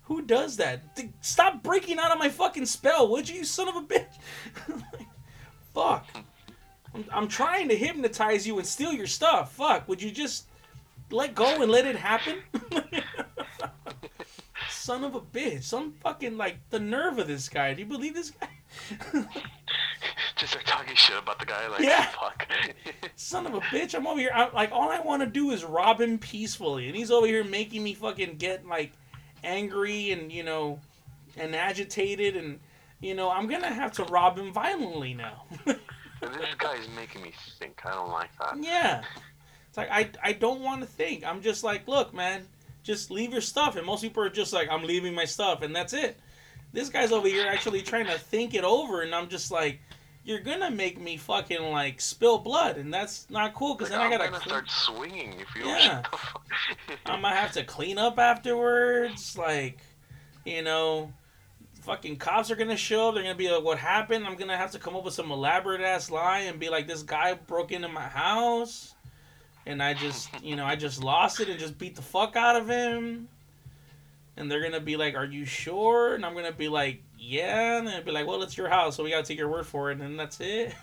Who does that? Stop breaking out of my fucking spell, would you, you son of a bitch? [LAUGHS] Like, Fuck. I'm, I'm trying to hypnotize you and steal your stuff. Fuck. Would you just let go and let it happen? [LAUGHS] son of a bitch. Some fucking, like, the nerve of this guy. Do you believe this guy? [LAUGHS] Just start talking shit about the guy. Like, Yeah. fuck. [LAUGHS] Son of a bitch, I'm over here. I, like, all I want to do is rob him peacefully. And he's over here making me fucking get, like, angry and, you know, and agitated. And, you know, I'm to have to rob him violently now. this guy's making me think. I don't like that. yeah. It's like, I, I don't want to think. I'm just like, look, man, just leave your stuff. And most people are just like, I'm leaving my stuff. And that's it. This guy's over here actually trying to think it over. And I'm just like, you're to make me fucking, like, spill blood. And that's not cool because Like, then I I'm got to gonna start swinging if you Yeah. shut the fuck. I'm gonna have to clean up afterwards. Like, you know, fucking cops are gonna show up. They're gonna be like, "What happened?" I'm gonna have to come up with some elaborate ass lie and be like, "This guy broke into my house, and I just, you know, I just lost it and just beat the fuck out of him." And they're gonna be like, "Are you sure?" And I'm gonna be like, "Yeah." And they'll be like, "Well, it's your house, so we gotta take your word for it." And that's it.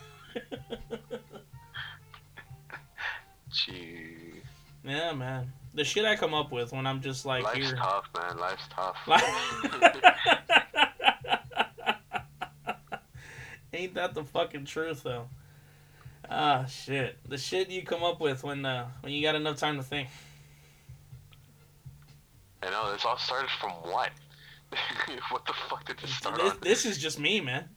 Gee. yeah, man. The shit I come up with when I'm just like Life's here. tough, man. Life's tough. [LAUGHS] [LAUGHS] Ain't that the fucking truth though? Ah shit. The shit you come up with when uh, when you got enough time to think. I know. This all started from what? [LAUGHS] what the fuck did this start This, on? this is just me, man. [LAUGHS]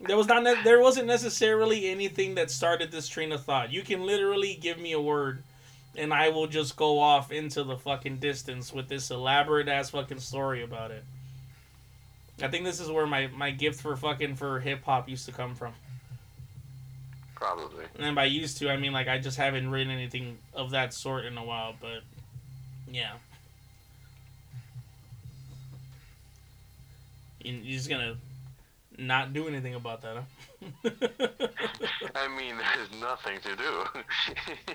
there was not ne- there wasn't necessarily anything that started this train of thought. You can literally give me a word and I will just go off into the fucking distance with this elaborate ass fucking story about it. I think this is where my, my gift for fucking for hip hop used to come from. Probably. And by used to, I mean like I just haven't written anything of that sort in a while, but yeah. You- You're just gonna not do anything about that, huh? [LAUGHS] I mean, [LAUGHS] there's nothing to do.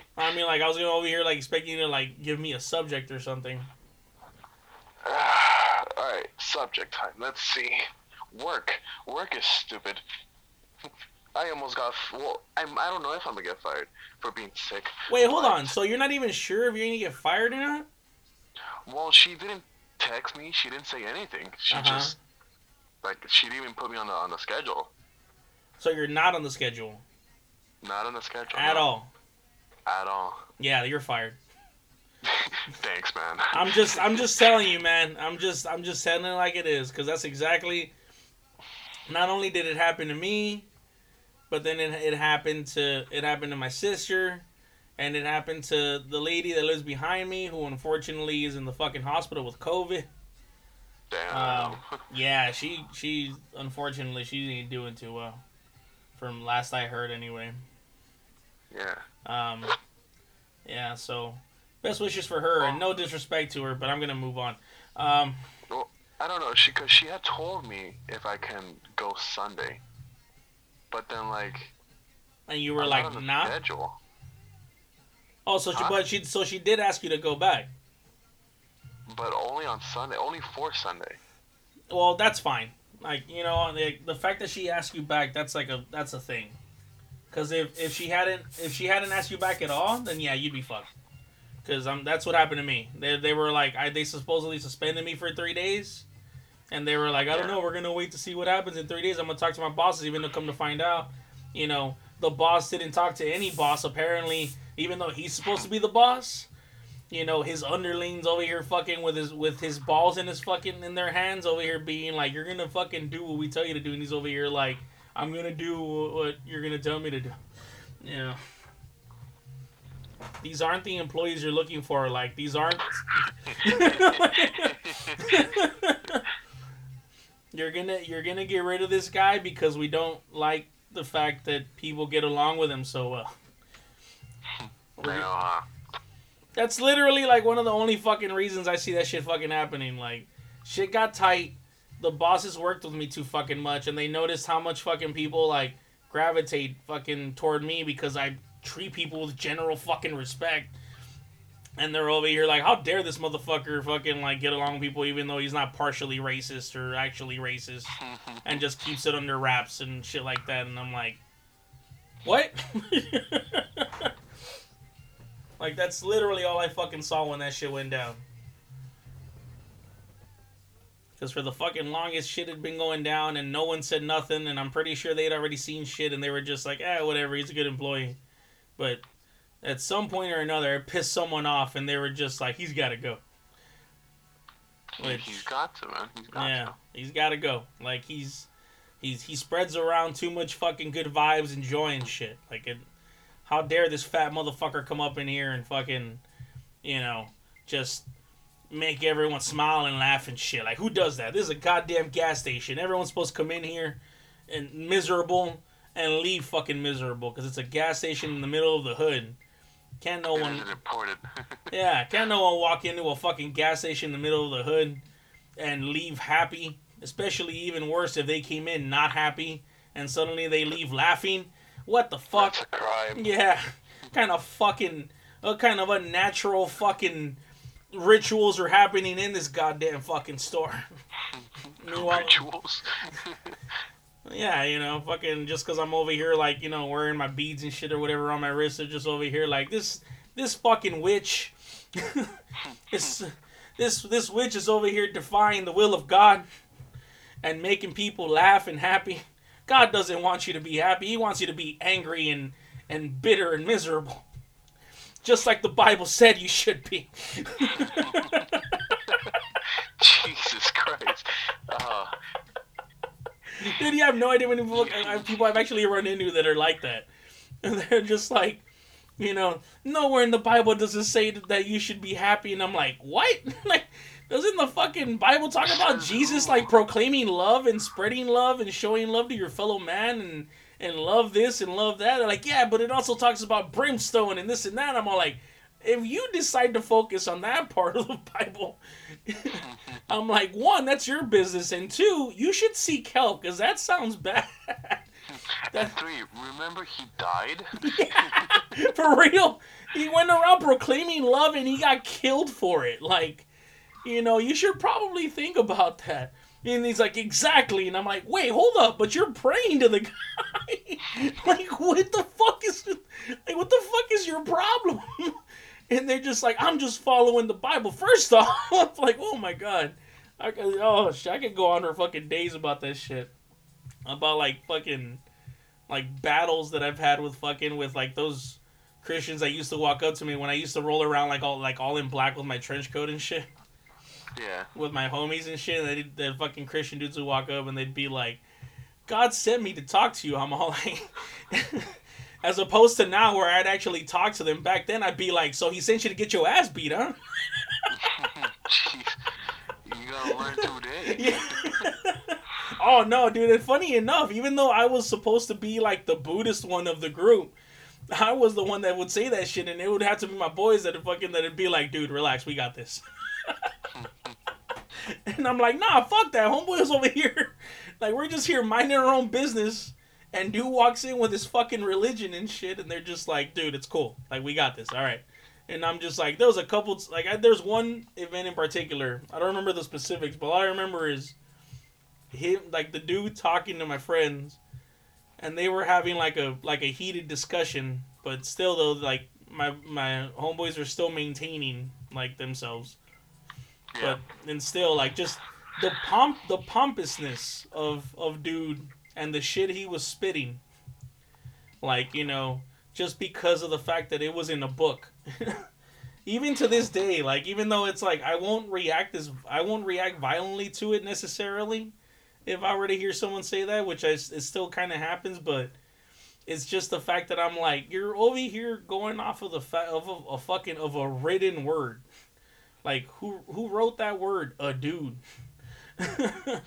[LAUGHS] I mean, like I was gonna over here like expecting you to like give me a subject or something. [SIGHS] Alright, subject time. Let's see. Work. Work is stupid. [LAUGHS] I almost got. Well, I'm, I don't know if I'm gonna get fired for being sick. Wait, hold but- on. So you're not even sure if you're gonna get fired or not? Well, she didn't text me. She didn't say anything. She Uh-huh. just like she didn't even put me on the on the schedule. So you're not on the schedule Not on the schedule at no. all. at all. Yeah, you're fired. [LAUGHS] Thanks, man. I'm just I'm just telling you, man. I'm just I'm just telling it like it is because that's exactly. Not only did it happen to me, but then it, it happened to it happened to my sister, and it happened to the lady that lives behind me, who unfortunately is in the fucking hospital with COVID. Damn. Um, yeah, she she unfortunately she ain't doing too well, from last I heard anyway. yeah. Um, yeah, so best wishes for her, and no disrespect to her, but I'm gonna move on. Um, Well, I don't know. She cause she had told me if I can go Sunday, but then like and you were I'm like, not on the nah. schedule. Oh, so she, Huh? but she, so she did ask you to go back. But only on Sunday. Only for Sunday. Well, that's fine. Like you know, the, the fact that she asked you back, that's like a that's a thing. Because if, if she hadn't if she hadn't asked you back at all, then yeah, you'd be fucked. Because um, that's what happened to me. They, they were like, I, they supposedly suspended me for three days, and they were like, I don't know, we're gonna wait to see what happens in three days. I'm gonna talk to my bosses, even though come to find out, you know, the boss didn't talk to any boss apparently, even though he's supposed to be the boss. You know, his underlings over here fucking with his with his balls in his fucking in their hands over here being like, You're gonna fucking do what we tell you to do and he's over here like, I'm gonna do what you're gonna tell me to do. Yeah. These aren't the employees you're looking for, like these aren't [LAUGHS] You're gonna you're gonna get rid of this guy because we don't like the fact that people get along with him so well. You know, uh, That's literally like one of the only fucking reasons I see that shit fucking happening. Like, shit got tight. The bosses worked with me too fucking much, and they noticed how much fucking people like gravitate fucking toward me because I treat people with general fucking respect. And they're over here like, how dare this motherfucker fucking like get along with people even though he's not partially racist or actually racist, [LAUGHS] and just keeps it under wraps and shit like that. And I'm like, what? [LAUGHS] like that's literally all I fucking saw when that shit went down. Because for the fucking longest shit had been going down and no one said nothing, and I'm pretty sure they'd already seen shit and they were just like, eh, whatever, he's a good employee. But at some point or another, it pissed someone off and they were just like, he's got to go. Which- he's got to, man. He's got yeah, to. he's got to go. Like he's he's he spreads around too much fucking good vibes and joy and shit. Like it, how dare this fat motherfucker come up in here and fucking, you know, just make everyone smile and laugh and shit. Like who does that? This is a goddamn gas station. Everyone's supposed to come in here and miserable and leave fucking miserable because it's a gas station in the middle of the hood. Can't no one [LAUGHS] yeah, can't no one walk into a fucking gas station in the middle of the hood and leave happy. Especially even worse if they came in not happy and suddenly they leave laughing. What the fuck? That's a crime. Yeah, kind of fucking, what kind of unnatural fucking rituals are happening in this goddamn fucking store? [LAUGHS] Meanwhile- Rituals. [LAUGHS] Yeah, you know, fucking just because I'm over here, like, you know, wearing my beads and shit or whatever on my wrist, they're just over here, like, this, this fucking witch, [LAUGHS] this, this, this witch is over here defying the will of God and making people laugh and happy. God doesn't want you to be happy. He wants you to be angry and, and bitter and miserable. Just like the Bible said you should be. [LAUGHS] [LAUGHS] Jesus Christ. Uh, Dude, you have no idea when people, I- people I've actually run into that are like that. [LAUGHS] And they're just like, you know, nowhere in the Bible does it say that you should be happy. And I'm like, what? [LAUGHS] like, doesn't the fucking Bible talk about Jesus like proclaiming love and spreading love and showing love to your fellow man and and love this and love that? They're like, yeah, but it also talks about brimstone and this and that. I'm all like, if you decide to focus on that [LAUGHS] part of the Bible, [LAUGHS] I'm like, one, that's your business, and two, you should seek help because that sounds bad. [LAUGHS] and three, remember he died? yeah, for real, he went around proclaiming love and he got killed for it. Like, you know, you should probably think about that. And he's like, exactly. And I'm like, wait, hold up, but you're praying to the guy. like, what the fuck is, like, what the fuck is your problem? And they're just like, I'm just following the Bible. First [LAUGHS] off, like, oh my god, I could, oh shit, I could go on for fucking days about that shit, about like fucking, like battles that I've had with fucking with like those Christians that used to walk up to me when I used to roll around like all like all in black with my trench coat and shit Yeah. with my homies and shit. And they'd, the fucking Christian dudes would walk up and they'd be like, "God sent me to talk to you." I'm all like, [LAUGHS] as opposed to now where I'd actually talk to them. Back then, I'd be like, "So he sent you to get your ass beat, huh?" [LAUGHS] You gotta learn today. [LAUGHS] Yeah. oh no, dude! And funny enough, even though I was supposed to be like the Buddhist one of the group, I was the one that would say that shit, and it would have to be my boys that fucking that'd be like, "Dude, relax, we got this." [LAUGHS] and I'm like, "Nah, fuck that. Homeboy's over here. Like, we're just here minding our own business." And dude walks in with his fucking religion and shit, and they're just like, "Dude, it's cool. Like, we got this. All right." And I'm just like, there was a couple, like, I, there's one event in particular. I don't remember the specifics, but all I remember is him, like, the dude talking to my friends, and they were having like a like a heated discussion. But still, though, like my my homeboys are still maintaining like themselves. Yeah. But and still, like, just the pomp, the pompousness of of dude and the shit he was spitting. Like, you know, just because of the fact that it was in a book. [LAUGHS] even to this day, like even though it's like I won't react as I won't react violently to it necessarily if I were to hear someone say that, which I, it still kind of happens, but it's just the fact that I'm like you're over here going off of the fa- of a, a fucking of a written word. Like who who wrote that word? A dude. [LAUGHS]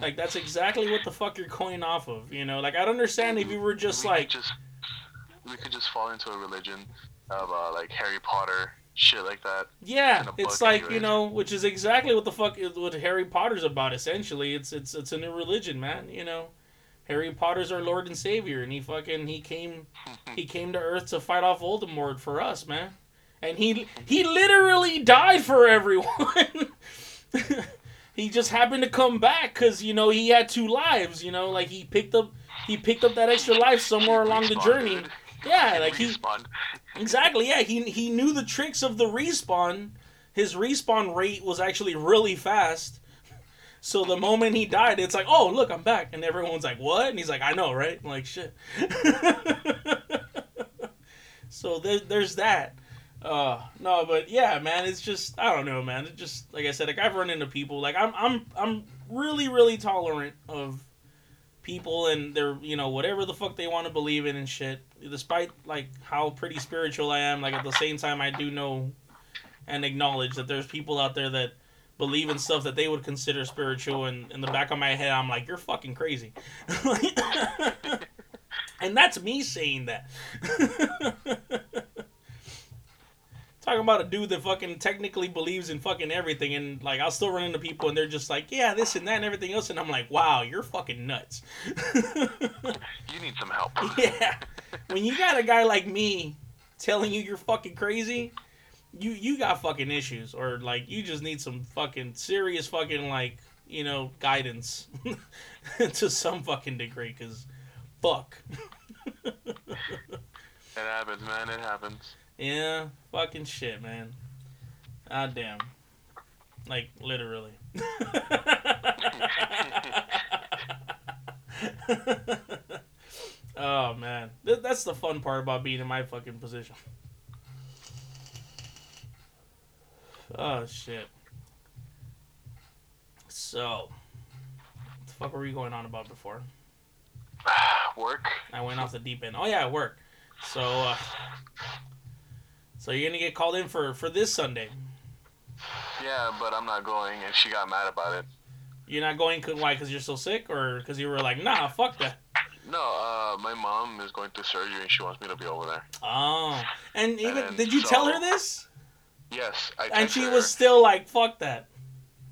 like that's exactly what the fuck you're going off of, you know? Like I'd understand if you were just we like could just we could just fall into a religion of uh, like Harry Potter shit like that. Yeah, it's like you know, which is exactly what the fuck is what Harry Potter's about. Essentially, it's it's it's a new religion, man. You know, Harry Potter's our Lord and Savior, and he fucking he came [LAUGHS] he came to Earth to fight off Voldemort for us, man. And he he literally died for everyone. [LAUGHS] he just happened to come back because you know he had two lives. You know, like he picked up he picked up that extra life somewhere along the journey. Yeah, like he. Exactly. Yeah, he he knew the tricks of the respawn. His respawn rate was actually really fast. So the moment he died, it's like, oh look, I'm back, and everyone's like, what? And he's like, I know, right? I'm like shit. [LAUGHS] so there, there's that. Uh, no, but yeah, man, it's just I don't know, man. It just like I said, like I've run into people. Like I'm I'm I'm really really tolerant of people and their you know whatever the fuck they want to believe in and shit despite like how pretty spiritual i am like at the same time i do know and acknowledge that there's people out there that believe in stuff that they would consider spiritual and in the back of my head i'm like you're fucking crazy [LAUGHS] and that's me saying that [LAUGHS] Talking about a dude that fucking technically believes in fucking everything, and like I'll still run into people, and they're just like, "Yeah, this and that and everything else," and I'm like, "Wow, you're fucking nuts." [LAUGHS] You need some help. yeah, when you got a guy like me telling you you're fucking crazy, you you got fucking issues, or like you just need some fucking serious fucking like you know guidance [LAUGHS] to some fucking degree, cause fuck. [LAUGHS] It happens, man. It happens. Yeah, fucking shit, man. Ah, damn. Like, literally. [LAUGHS] oh, man. Th- that's the fun part about being in my fucking position. Oh, shit. So, what the fuck were we going on about before? [SIGHS] Work. I went off the deep end. Oh yeah, work. So, uh, so you're gonna get called in for for this Sunday. Yeah, but I'm not going, and she got mad about it. You're not going 'cause- why? Because you're so sick, or because you were like, nah, fuck that. No, uh, my mom is going through surgery, and she wants me to be over there. Oh, and even And did you tell her this? Yes, I. And she her. was still like, fuck that.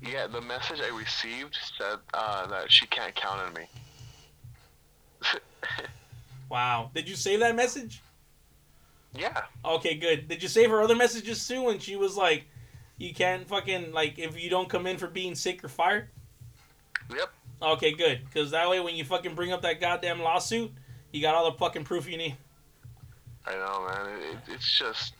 Yeah, the message I received said uh, that she can't count on me. [LAUGHS] Wow. Did you save that message? Yeah. Okay, good. Did you save her other messages too? And she was like, you can't fucking like if you don't come in for being sick, you're fired. Yep. Okay, good. Because that way, when you fucking bring up that goddamn lawsuit, you got all the fucking proof you need. I know, man. It, it, it's just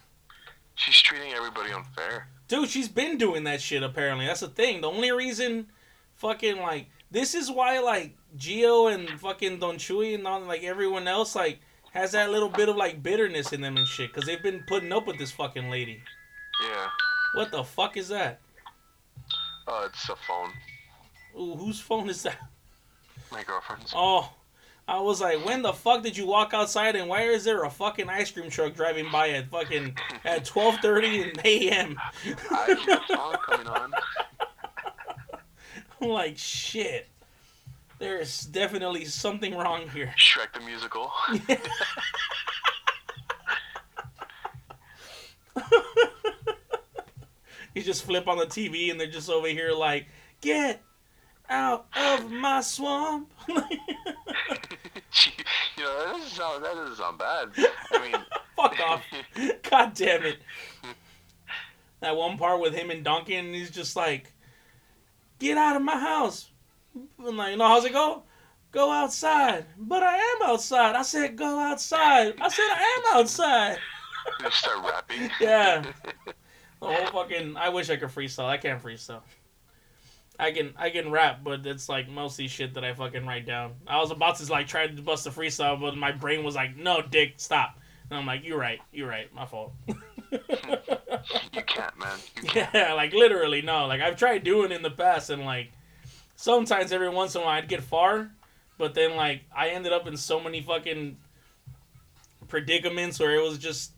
she's treating everybody unfair. Dude, she's been doing that shit apparently. That's the thing. The only reason fucking like this is why like Geo and fucking Don Chui and all like everyone else like has that little bit of like bitterness in them and shit because they've been putting up with this fucking lady. Yeah. What the fuck is that? Oh, it's a phone. Ooh, whose phone is that? My girlfriend's. Oh, I was like, when the fuck did you walk outside and why is there a fucking ice cream truck driving by at fucking at [LAUGHS] 12:30 a.m. I hear a song coming on. [LAUGHS] I'm like, shit. There's definitely something wrong here. Shrek the musical. [LAUGHS] you just flip on the TV and they're just over here like, get out of my swamp. [LAUGHS] [LAUGHS] You know that doesn't sound that doesn't sound bad. I mean, Fuck off. God damn it. That one part with him and Duncan, he's just like, get out of my house. I'm like, you know, how's it go? Go outside. But I am outside. I said, go outside. I said, I am outside. [LAUGHS] Just start rapping. [LAUGHS] Yeah. The [LAUGHS] whole oh, fucking. I wish I could freestyle. I can't freestyle. I can I can rap, but it's like mostly shit that I fucking write down. I was about to like try to bust a freestyle, but my brain was like, "No, Dick, stop." And I'm like, "You're right. You're right. My fault." you can't, man. You can't. yeah, like literally no. Like I've tried doing it in the past, and like sometimes every once in a while I'd get far, but then like I ended up in so many fucking predicaments where it was just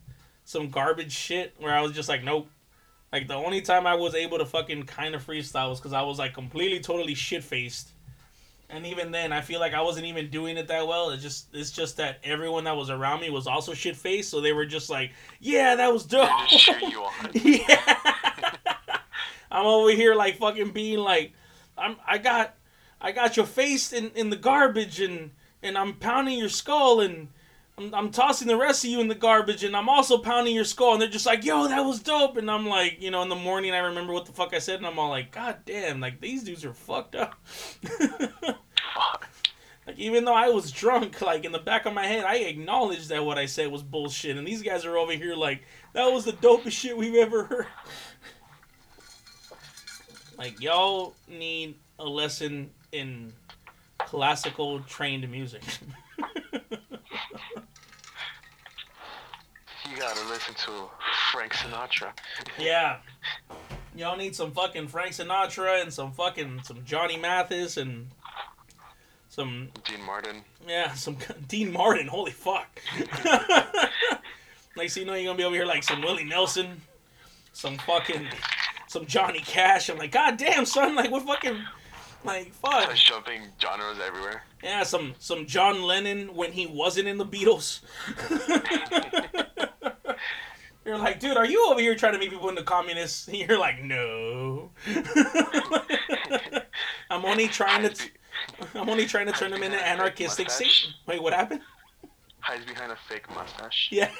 some garbage shit where I was just like, nope. Like the only time I was able to fucking kind of freestyle was because I was like completely totally shit faced. And even then, I feel like I wasn't even doing it that well. It's just, it's just that everyone that was around me was also shit faced, so they were just like, "Yeah, that was dope." They you on. [LAUGHS] yeah. [LAUGHS] I'm over here like fucking being like, I'm I got I got your face in, in the garbage and and I'm pounding your skull and I'm, I'm tossing the rest of you in the garbage and I'm also pounding your skull and they're just like, yo, that was dope. And I'm like, you know, in the morning I remember what the fuck I said and I'm all like, god damn, like these dudes are fucked up. Fuck. [LAUGHS] Like even though I was drunk, like in the back of my head, I acknowledged that what I said was bullshit, and these guys are over here like that was the dopest shit we've ever heard. Like y'all need a lesson in classical trained music. [LAUGHS] You gotta listen to Frank Sinatra. yeah, y'all need some fucking Frank Sinatra and some fucking some Johnny Mathis and some Dean Martin. Yeah, some [LAUGHS] Dean Martin. Holy fuck. [LAUGHS] Next thing you know, you're gonna be over here like some Willie Nelson, some fucking, some Johnny Cash. I'm like, god damn, son, like what fucking, like fuck. Just jumping genres everywhere. Yeah, some some John Lennon when he wasn't in the Beatles. [LAUGHS] You're like, dude, are you over here trying to make people into communists? And [LAUGHS] you're like, no. [LAUGHS] I'm only trying to. T- I'm only trying to turn them into anarchistic Satan. Wait, what happened? Hides behind a fake mustache. Yeah.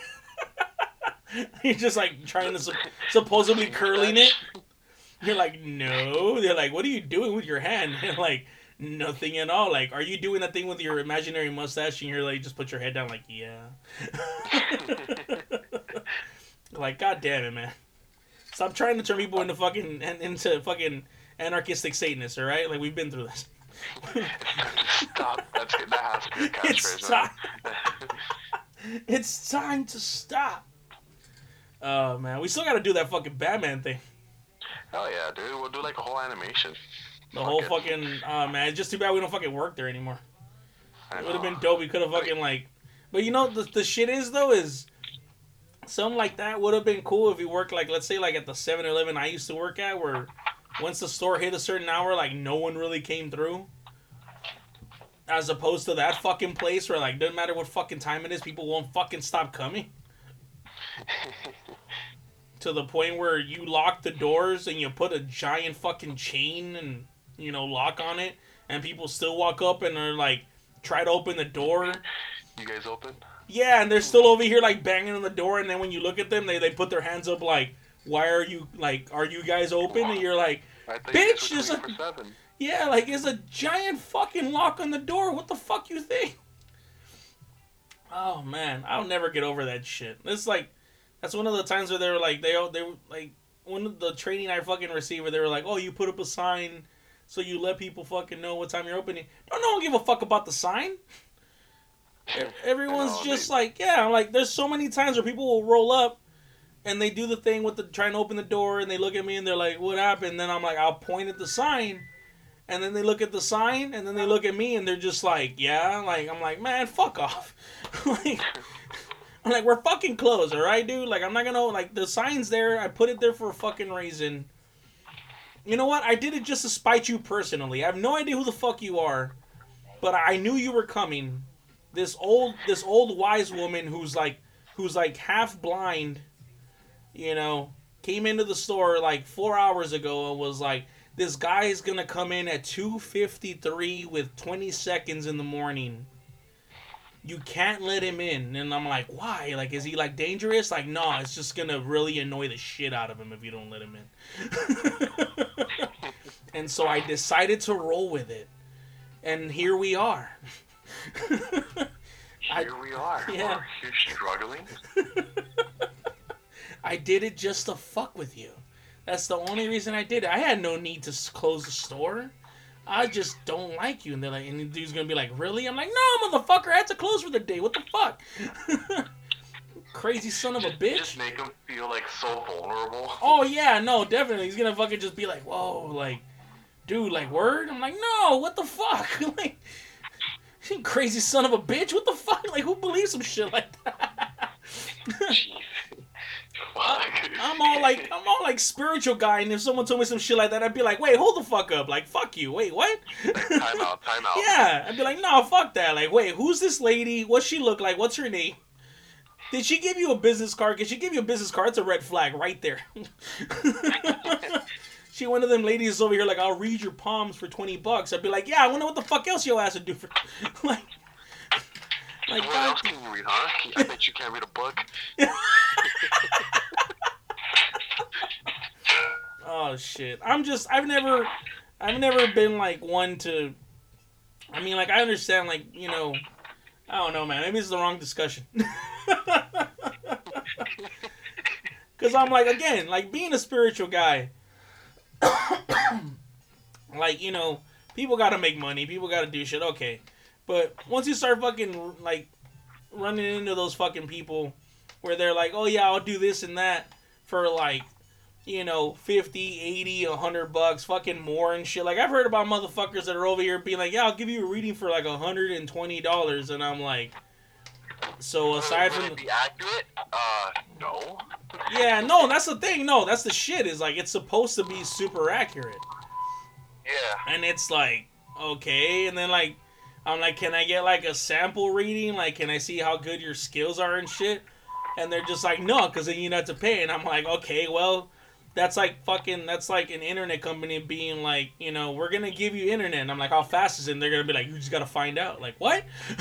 You're just like trying to sup- supposedly curling it. You're like, no. They're like, what are you doing with your hand? [LAUGHS] You're like, nothing at all. Like, are you doing that thing with your imaginary mustache? And you're like, just put your head down, like, yeah. [LAUGHS] like, god damn it, man. Stop trying to turn people into fucking and into fucking anarchistic Satanists, all right? Like, we've been through this. Stop. That's that has to be a It's time. [LAUGHS] it's time to stop. Oh man, we still gotta do that fucking Batman thing. Hell yeah, dude. We'll do like a whole animation. The Fuck whole it. fucking uh man, it's just too bad we don't fucking work there anymore. I It would have been dope. We could have fucking like, but you know the the shit is though is something like that would have been cool if you worked like let's say like at the 7-Eleven I used to work at where once the store hit a certain hour like no one really came through. As opposed to that fucking place where like doesn't matter what fucking time it is, people won't fucking stop coming. [LAUGHS] to the point where you lock the doors and you put a giant fucking chain and you know lock on it and people still walk up and are like try to open the door. You guys open? yeah and they're still over here like banging on the door and then when you look at them they, they put their hands up like why are you like are you guys open? And you're like Bitch, there's a- yeah like it's a giant fucking lock on the door. What the fuck you think? Oh man i'll never get over that shit. It's like that's one of the times where they were like they all they were like one of the training i fucking received where they were like oh you put up a sign so you let people fucking know what time you're opening don't no one give a fuck about the sign Everyone's just they- like, yeah, I'm like there's so many times where people will roll up and they do the thing with the trying to open the door and they look at me and they're like, "What happened?" And then I'm like, "I'll point at the sign." And then they look at the sign and then they look at me and they're just like, "Yeah." Like I'm like, "Man, fuck off." [LAUGHS] like [LAUGHS] like, "We're fucking closed, all right, dude? Like I'm not to like the sign's there. I put it there for a fucking reason." You know what? I did it just to spite you personally. I have no idea who the fuck you are, but I knew you were coming. This old this old wise woman who's like who's like half blind, you know, came into the store like 4 hours ago and was like this guy is going to come in at 2:53 with 20 seconds in the morning. You can't let him in. And I'm like, "Why? Like is he like dangerous?" Like, "No, it's just to really annoy the shit out of him if you don't let him in." [LAUGHS] and so I decided to roll with it. And here we are. [LAUGHS] I- Here we are. [LAUGHS] yeah. Here struggling. I did it just to fuck with you. That's the only reason I did it. I had no need to close the store. I just don't like you. And they're like, and dude's gonna be like, really? I'm like, no, motherfucker, I had to close for the day. What the fuck? [LAUGHS] Crazy son of a bitch. Just make him feel like so vulnerable. Oh yeah, no, definitely. He's gonna fucking just be like, whoa, like, dude, like, word? I'm like, no, what the fuck? [LAUGHS] like, crazy son of a bitch, what the fuck? Like, who believes some shit like that? [LAUGHS] Fuck. I'm all like, I'm all like spiritual guy, and if someone told me some shit like that, I'd be like, wait, hold the fuck up, like, fuck you, wait, what? time out, time out. yeah, I'd be like, no, fuck that. Like, wait, who's this lady? What's she look like? What's her name? Did she give you a business card? Can she give you a business card? It's a red flag right there. [LAUGHS] she one of them ladies over here like, I'll read your palms for twenty bucks. I'd be like, yeah, I wonder what the fuck else your ass would do for [LAUGHS] like, like What God else can you read, huh? I bet you can't read a book. [LAUGHS] Oh shit. I'm just I've never I've never been like one to I mean like I understand like, you know, I don't know man, maybe it's the wrong discussion. [LAUGHS] Cuz I'm like again, like being a spiritual guy [COUGHS] like, you know, people got to make money, people got to do shit, okay. But once you start fucking like running into those fucking people where they're like, "Oh yeah, I'll do this and that for like you know, 50, 80, 100 bucks, fucking more and shit. Like, I've heard about motherfuckers that are over here being like, yeah, I'll give you a reading for like $120. And I'm like, so aside from. it be accurate? Uh, no. Yeah, no, that's the thing. No, that's the shit. Is like, it's supposed to be super accurate. Yeah. And it's like, okay. And then, like, I'm like, can I get like a sample reading? Like, can I see how good your skills are and shit? And they're just like, no, because then you have to pay. And I'm like, okay, well, that's like fucking, that's like an internet company being like, you know, we're going to give you internet. And I'm like, how fast is it? And they're going to be like, you just got to find out. Like, what? you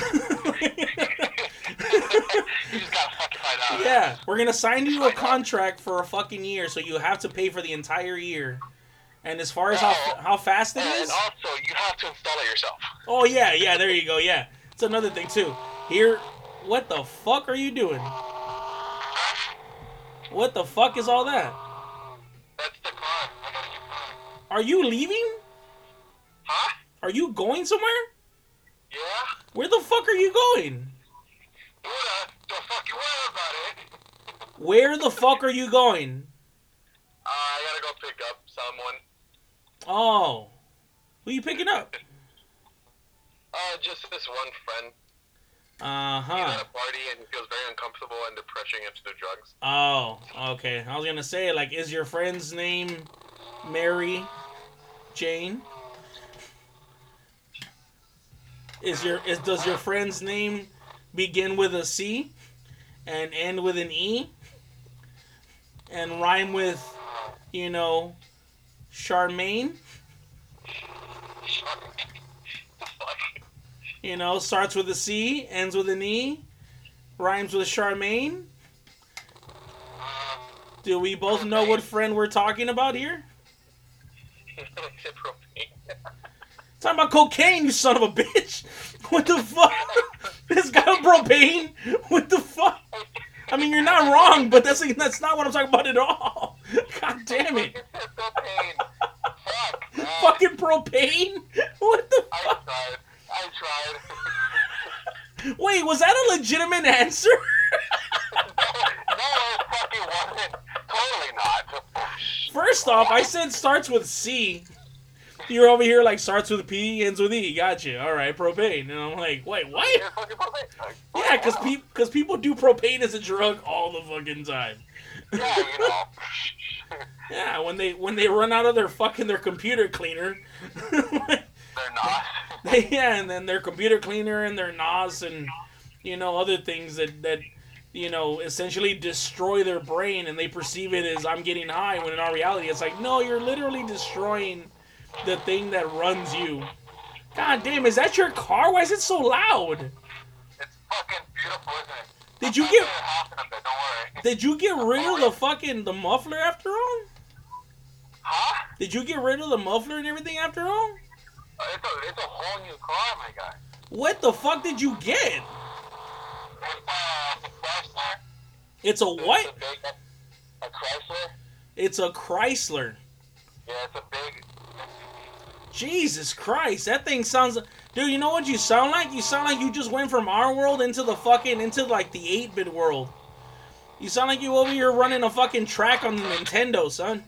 just gotta fucking find out. yeah, we're going to sign you a contract for a fucking year. So you have to pay for the entire year. And as far as how, how fast it is, And also, you have to install it yourself. Oh yeah, yeah, there you go. Yeah, it's another thing too. Here, what the fuck are you doing? What the fuck is all that? That's the car. I gotta get. Are you leaving? Huh? Are you going somewhere? Yeah? Where the fuck are you going? What the, the fuck you worry about it? Where the fuck are you going? Uh, [LAUGHS] I gotta go pick up someone. Oh, who are you picking up? Uh, just this one friend. Uh He's huh. at a party and he feels very uncomfortable and him to do drugs. Oh, okay. I was gonna say, like, is your friend's name Mary Jane? Is your is does your friend's name begin with a C and end with an E and rhyme with, you know, Charmaine? You know, starts with a C, ends with an E, rhymes with Charmaine. Do we both know what friend we're talking about here? [LAUGHS] Talking about cocaine, you son of a bitch. [LAUGHS] What the fuck? [LAUGHS] this guy propane? What the fuck? I mean, you're not wrong, but that's that's not what I'm talking about at all. God damn it. Fuck. man. Fucking propane? [LAUGHS] What the I fuck? tried. I tried. Wait, was that a legitimate answer? [LAUGHS] no, it fucking wasn't. Totally not. First off, I said starts with C. You're over here like starts with P, ends with E. Gotcha. All right, propane. And I'm like, wait, what? You're fucking propane. Yeah, because wow. pe- people do propane as a drug all the fucking time. Yeah, you know. [LAUGHS] [LAUGHS] Yeah, when they when they run out of their fucking their computer cleaner, [LAUGHS] They're not. they, yeah, and then their computer cleaner and their NOS and you know other things that that you know essentially destroy their brain and they perceive it as I'm getting high when in our reality it's like no, you're literally destroying the thing that runs you. God damn, is that your car? Why is it so loud? It's fucking beautiful, isn't it? Did you get tell half in a bit, did you get rid of the fucking the muffler after all? Huh? Did you get rid of the muffler and everything after all? Uh, It's a, it's a whole new car, my guy. What the fuck did you get? It's, uh, it's a Chrysler. It's a It's what? a big, a Chrysler. It's a Chrysler. Yeah, it's a big. Jesus Christ, that thing sounds. Dude, you know what you sound like? You sound like you just went from our world into the fucking into like the 8-bit world. You sound like you over here running a fucking track on the Nintendo, son.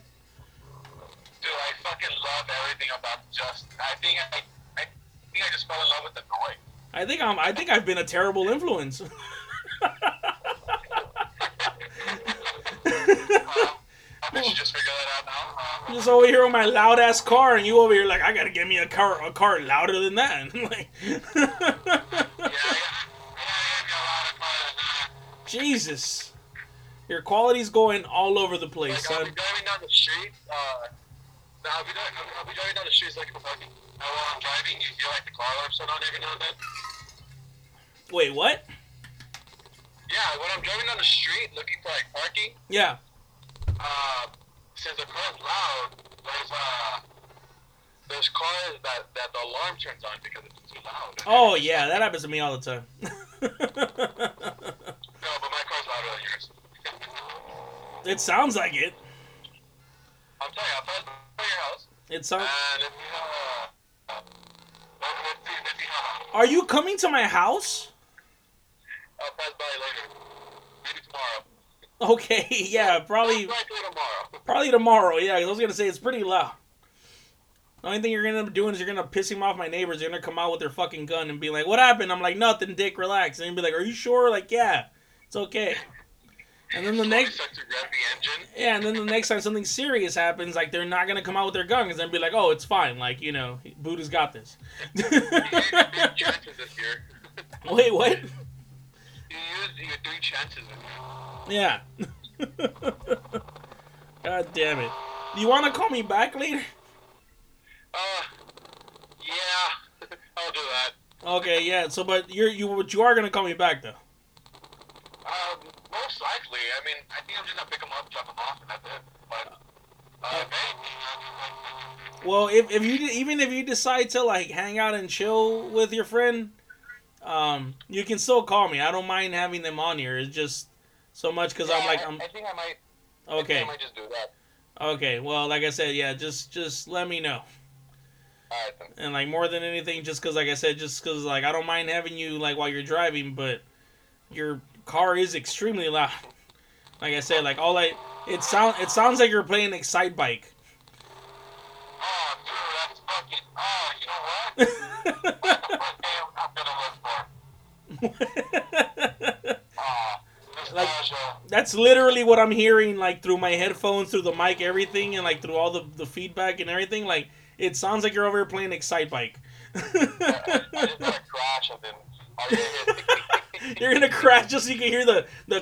Dude, I fucking love everything about just. I think I, I think I just fell in love with the noise. I think I'm. I think I've been a terrible influence. [LAUGHS] Bet just figured that out now. Uh, just over here on my loud ass car, and you over here like I gotta get me a car, a car louder than that. [LAUGHS] like, yeah, I got, yeah, I got a lot of cars. Jesus, your quality's going all over the place, like, I'll son. be driving down the street. Uh, I'll be, driving, I'll, I'll be driving down the street looking for parking. And while I'm driving, you hear like the car alarm on every now and then. Wait, what? Yeah, when I'm driving down the street looking for like parking, Yeah. Uh, since the car's loud, there's uh, there's cars that that the alarm turns on because it's too loud. Oh yeah, that happens to me all the time. [LAUGHS] No, but my car's louder than yours. it sounds like it. I'm tell you, I'll pass by your house, It sounds. and if you let- let's see if you uh, Are you coming to my house? I'll pass by later, maybe tomorrow. [LAUGHS] Okay, yeah, probably tomorrow. probably tomorrow. Yeah, I was gonna say it's pretty loud. The only thing you're gonna end up doing is you're gonna piss him off my neighbors. They're gonna come out with their fucking gun and be like, "What happened?" I'm like, "Nothing, Dick. Relax." And he'll be like, "Are you sure?" Like, "Yeah, it's okay." And then the next, start to rev the yeah, and then the next time something serious happens, like they're not gonna come out with their gun because then be like, "Oh, it's fine." Like, you know, Buddha's got this. [LAUGHS] You used your big chances this year. [LAUGHS] Wait, what? You used your three chances. Yeah. [LAUGHS] God damn it. Do you want to call me back later? Uh, yeah, [LAUGHS] I'll do that. Okay, yeah. So, but you're you, but you are gonna call me back though. Um, most likely. I mean, I think I'm just gonna pick them up, drop them off, and that's it. But, uh. Well, if if you even if you decide to like hang out and chill with your friend, um, you can still call me. I don't mind having them on here. It's just so much because I'm like I, I'm I think I might. I think okay. I might just do that. Okay. Well, like I said, yeah. Just just let me know. Right. And like more than anything, just because like I said, just because like I don't mind having you like while you're driving, but your car is extremely loud. Like I said, like all I it sound it sounds like you're playing Excitebike. Oh, dude, that's fucking. Oh, you know what? [LAUGHS] That's the first thing I'm gonna look for. Ah, Like- That's literally what I'm hearing, like through my headphones, through the mic, everything, and like through all the, the feedback and everything. Like it sounds like you're over here playing Excitebike. [LAUGHS] You're gonna crash just so you can hear the the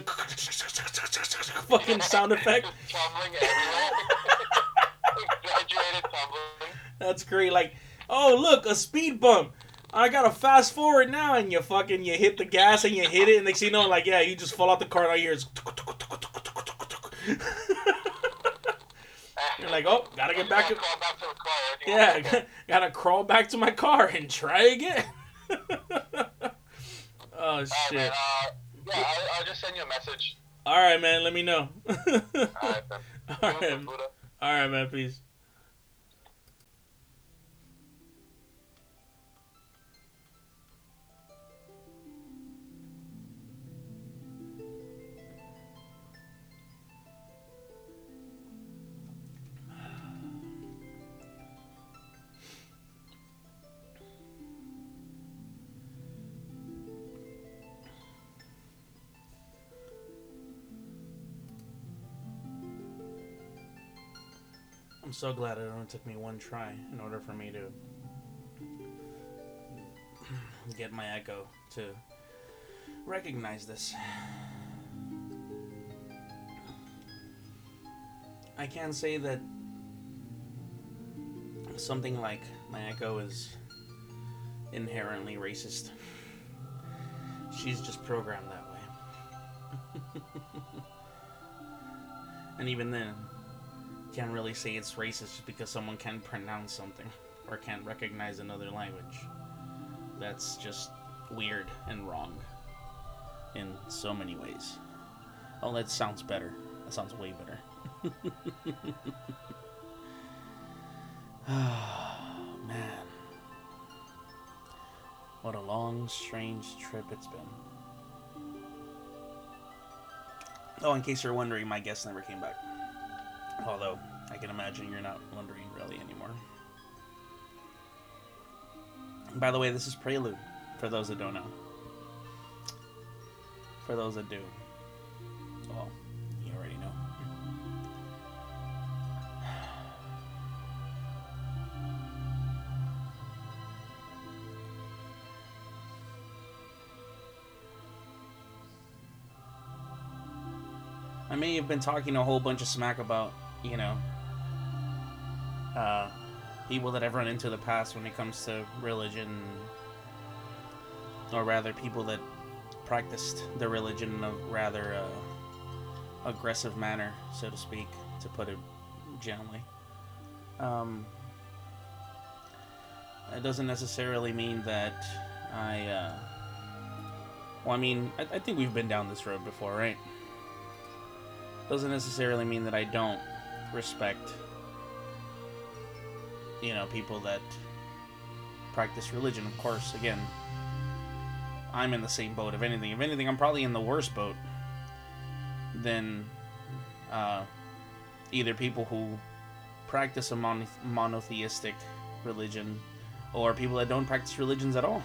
fucking sound effect. [LAUGHS] tumbling everywhere. [LAUGHS] Exaggerated tumbling. That's great. Like, oh look, a speed bump. I gotta fast forward now, and you fucking you hit the gas and you hit it, and next thing you know, like yeah, you just fall out the car and all you hear is. [LAUGHS] You're like, oh, gotta get back to Crawl back to the car. everything [LAUGHS] yeah, [LAUGHS] gotta crawl back to my car and try again. oh right, shit! man. Uh, yeah, I'll, I'll just send you a message. All right, man. Let me know. All right. All right. All right, man. Peace. So glad it only took me one try in order for me to [CLEARS THROAT] get my echo to recognize this. I can say that something like my echo is inherently racist. She's just programmed that way. [LAUGHS] and even then, can't really say it's racist just because someone can't pronounce something or can't recognize another language. That's just weird and wrong in so many ways. Oh, that sounds better. That sounds way better. oh, [LAUGHS] man. What a long, strange trip it's been. Oh, in case you're wondering, my guest never came back. Although, I can imagine you're not wondering really anymore. By the way, this is Prelude, for those that don't know. For those that do. Well, you already know. [SIGHS] I may have been talking a whole bunch of smack about, you know, uh, people that I've run into in the past when it comes to religion, or rather, people that practiced their religion in a rather uh, aggressive manner, so to speak, to put it gently. Um, it doesn't necessarily mean that I. Uh, well, I mean, I, I think we've been down this road before, right? Doesn't necessarily mean that I don't respect, you know, people that practice religion. Of course, again, I'm in the same boat. If anything, if anything, I'm probably in the worst boat than uh, either people who practice a mono- monotheistic religion or people that don't practice religions at all.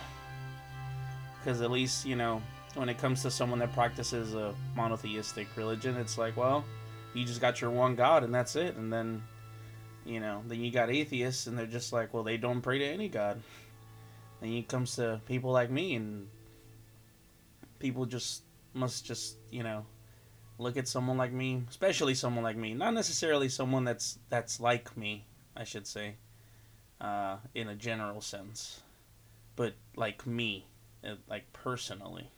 Because at least, you know, when it comes to someone that practices a monotheistic religion, it's like, well, you just got your one God and that's it. And then, you know, then you got atheists and they're just like, well, they don't pray to any God. Then it comes to people like me and people just must just, you know, look at someone like me, especially someone like me, not necessarily someone that's that's like me, I should say, uh, in a general sense, but like me, uh, like personally,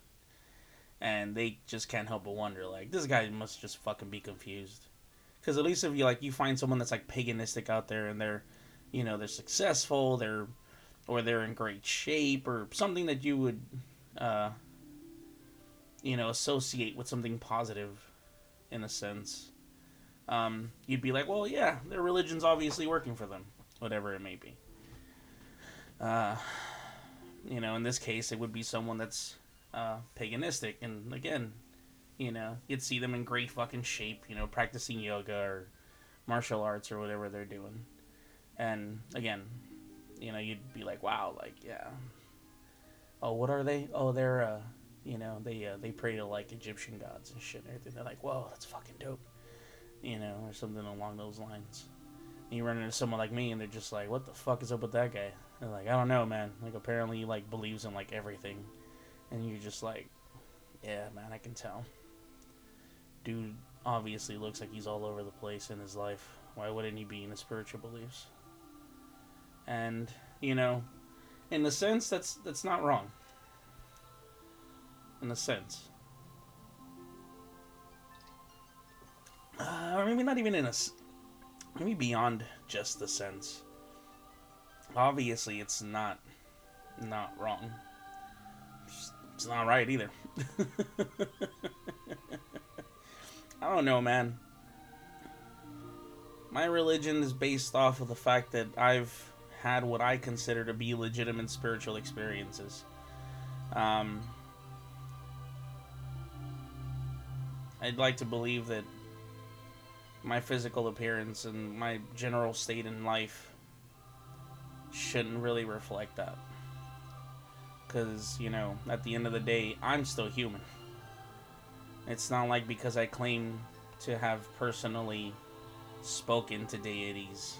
and they just can't help but wonder, like this guy must just fucking be confused, because at least if you like you find someone that's like paganistic out there and they're, you know, they're successful, they're, or they're in great shape or something that you would, uh, you know, associate with something positive in a sense, um, you'd be like, well, yeah, their religion's obviously working for them, whatever it may be. Uh, you know, in this case, it would be someone that's uh, paganistic, and again, you know, you'd see them in great fucking shape, you know, practicing yoga or martial arts or whatever they're doing, and again, you know, you'd be like, wow, like, yeah. Oh, what are they? Oh, they're uh, you know, they uh, they pray to like Egyptian gods and shit and everything. They're like, whoa, that's fucking dope, you know, or something along those lines. And you run into someone like me, and they're just like, what the fuck is up with that guy? They're like, I don't know, man. Like apparently he like believes in like everything, and you're just like, yeah, man, I can tell. Dude obviously looks like he's all over the place in his life. Why wouldn't he be in his spiritual beliefs? And you know, in a sense, that's that's not wrong in a sense. Uh, or maybe not even in a Maybe beyond just the sense. Obviously, it's not not wrong. It's- not right either. [LAUGHS] I don't know, man. My religion is based off of the fact that I've had what I consider to be legitimate spiritual experiences. Um, I'd like to believe that my physical appearance and my general state in life shouldn't really reflect that. Because, you know, at the end of the day, I'm still human. It's not like because I claim to have personally spoken to deities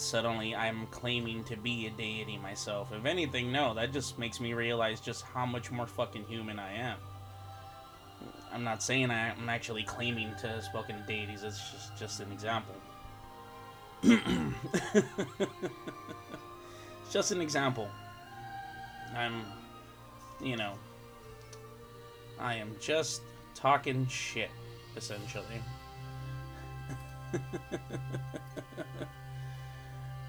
suddenly I'm claiming to be a deity myself. If anything, no, that just makes me realize just how much more fucking human I am. I'm not saying I'm actually claiming to have spoken to deities, it's just, just an example. it's [COUGHS] just an example. I'm, you know, I am just talking shit, essentially. [LAUGHS]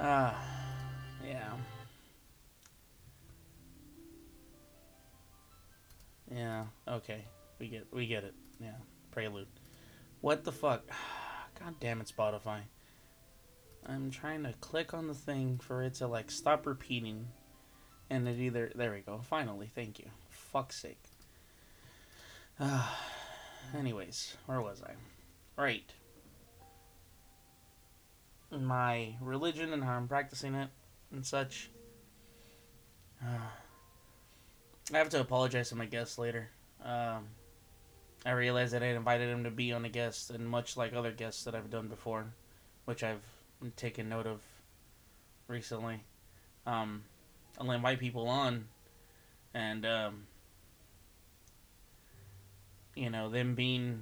Ah, uh, yeah. Yeah, okay. We get we get it. Yeah. Prelude. What the fuck? [SIGHS] God damn it, Spotify. I'm trying to click on the thing for it to like stop repeating. And it either there we go. Finally, thank you. Fuck's sake. Uh, [SIGHS] anyways, where was I? Right my religion and how I'm practicing it and such. Uh, [SIGHS] I have to apologize to my guests later. Um, I realized that I invited him to be on a guest, and much like other guests that I've done before, which I've taken note of recently, um, I'll invite people on, and um, you know them being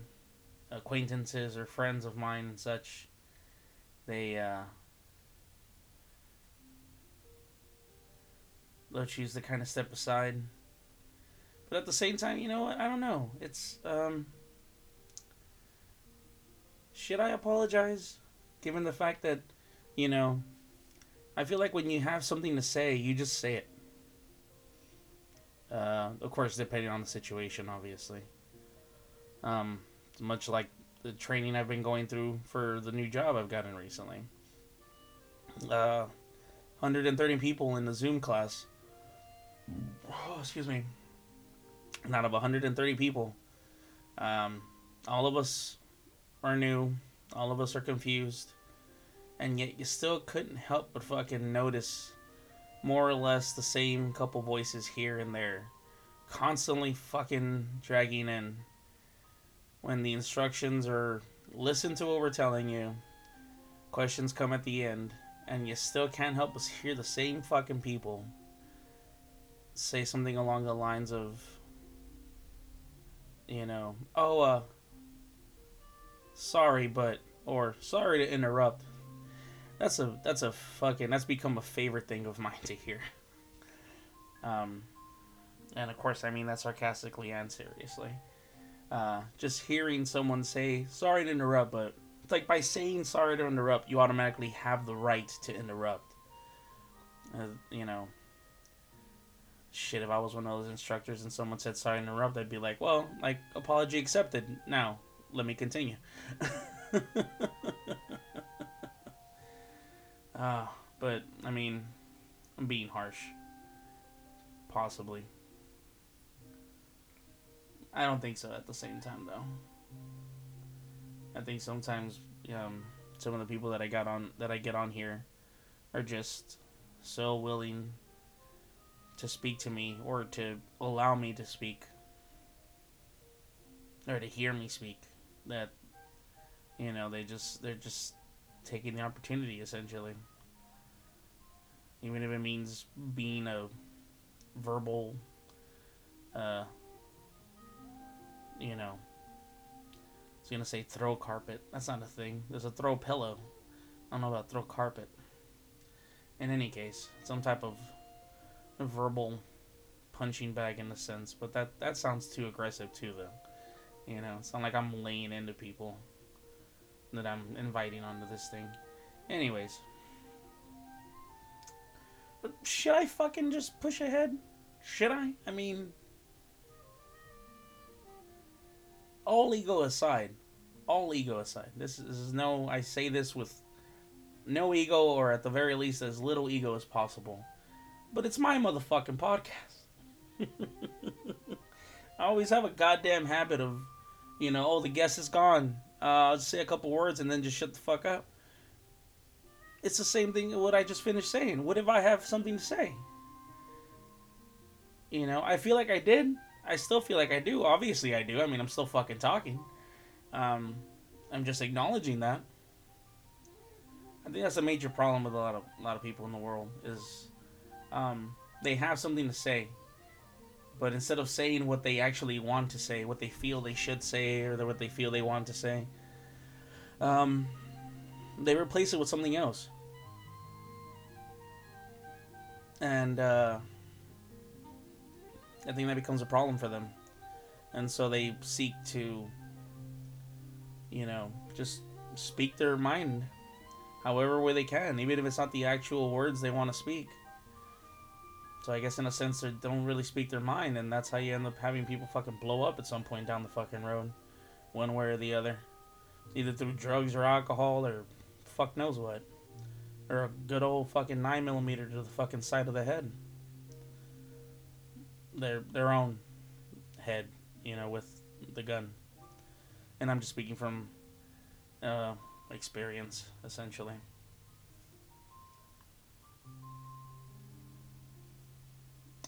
acquaintances or friends of mine and such they uh, they'll choose to kind of step aside. But at the same time, you know what? I don't know. It's um, should I apologize, given the fact that you know, I feel like when you have something to say, you just say it. Uh, of course, depending on the situation, obviously. Um, much like the training I've been going through for the new job I've gotten recently. Uh, 130 people in the Zoom class. Oh, excuse me. And out of 130 people, um, all of us are new. All of us are confused. And yet you still couldn't help but fucking notice more or less the same couple voices here and there. Constantly fucking dragging in when the instructions are listen to what we're telling you, questions come at the end, and you still can't help but hear the same fucking people say something along the lines of, you know, oh, uh, sorry, but, or sorry to interrupt. That's a, that's a fucking, that's become a favorite thing of mine to hear. Um, and of course, I mean that sarcastically and seriously. Uh, just hearing someone say sorry to interrupt but it's like by saying sorry to interrupt you automatically have the right to interrupt. Uh, you know. Shit if i was one of those instructors and someone said sorry to interrupt i'd be like well like apology accepted. Now let me continue [LAUGHS] uh, but i mean i'm being harsh. Possibly. I don't think so at the same time though. I think sometimes um, some of the people that I got on that I get on here are just so willing to speak to me or to allow me to speak or to hear me speak that you know they just they're just taking the opportunity essentially even if it means being a verbal uh, you know, I was gonna say throw carpet. That's not a thing. There's a throw pillow. I don't know about throw carpet. In any case, some type of verbal punching bag in a sense, but that that sounds too aggressive too, though. You know, it's not like I'm laying into people that I'm inviting onto this thing. Anyways. Should I fucking just push ahead? Should I? I mean, all ego aside, all ego aside, this is, this is no. I say this with no ego, or at the very least, as little ego as possible. But it's my motherfucking podcast. [LAUGHS] I always have a goddamn habit of, you know, oh, the guest is gone. Uh, I'll say a couple words and then just shut the fuck up. It's the same thing what I just finished saying. What if I have something to say? You know, I feel like I did. I still feel like I do. Obviously, I do. I mean, I'm still fucking talking. Um, I'm just acknowledging that. I think that's a major problem with a lot of a lot of people in the world is um, they have something to say, but instead of saying what they actually want to say, what they feel they should say, or what they feel they want to say, um, they replace it with something else. And uh, I think that becomes a problem for them. And so they seek to, you know, just speak their mind however way they can, even if it's not the actual words they want to speak. So I guess in a sense they don't really speak their mind, and that's how you end up having people fucking blow up at some point down the fucking road, one way or the other, either through drugs or alcohol or fuck knows what, or a good old fucking nine millimeter to the fucking side of the head. Their their own head, you know, with the gun. And I'm just speaking from uh, experience, essentially.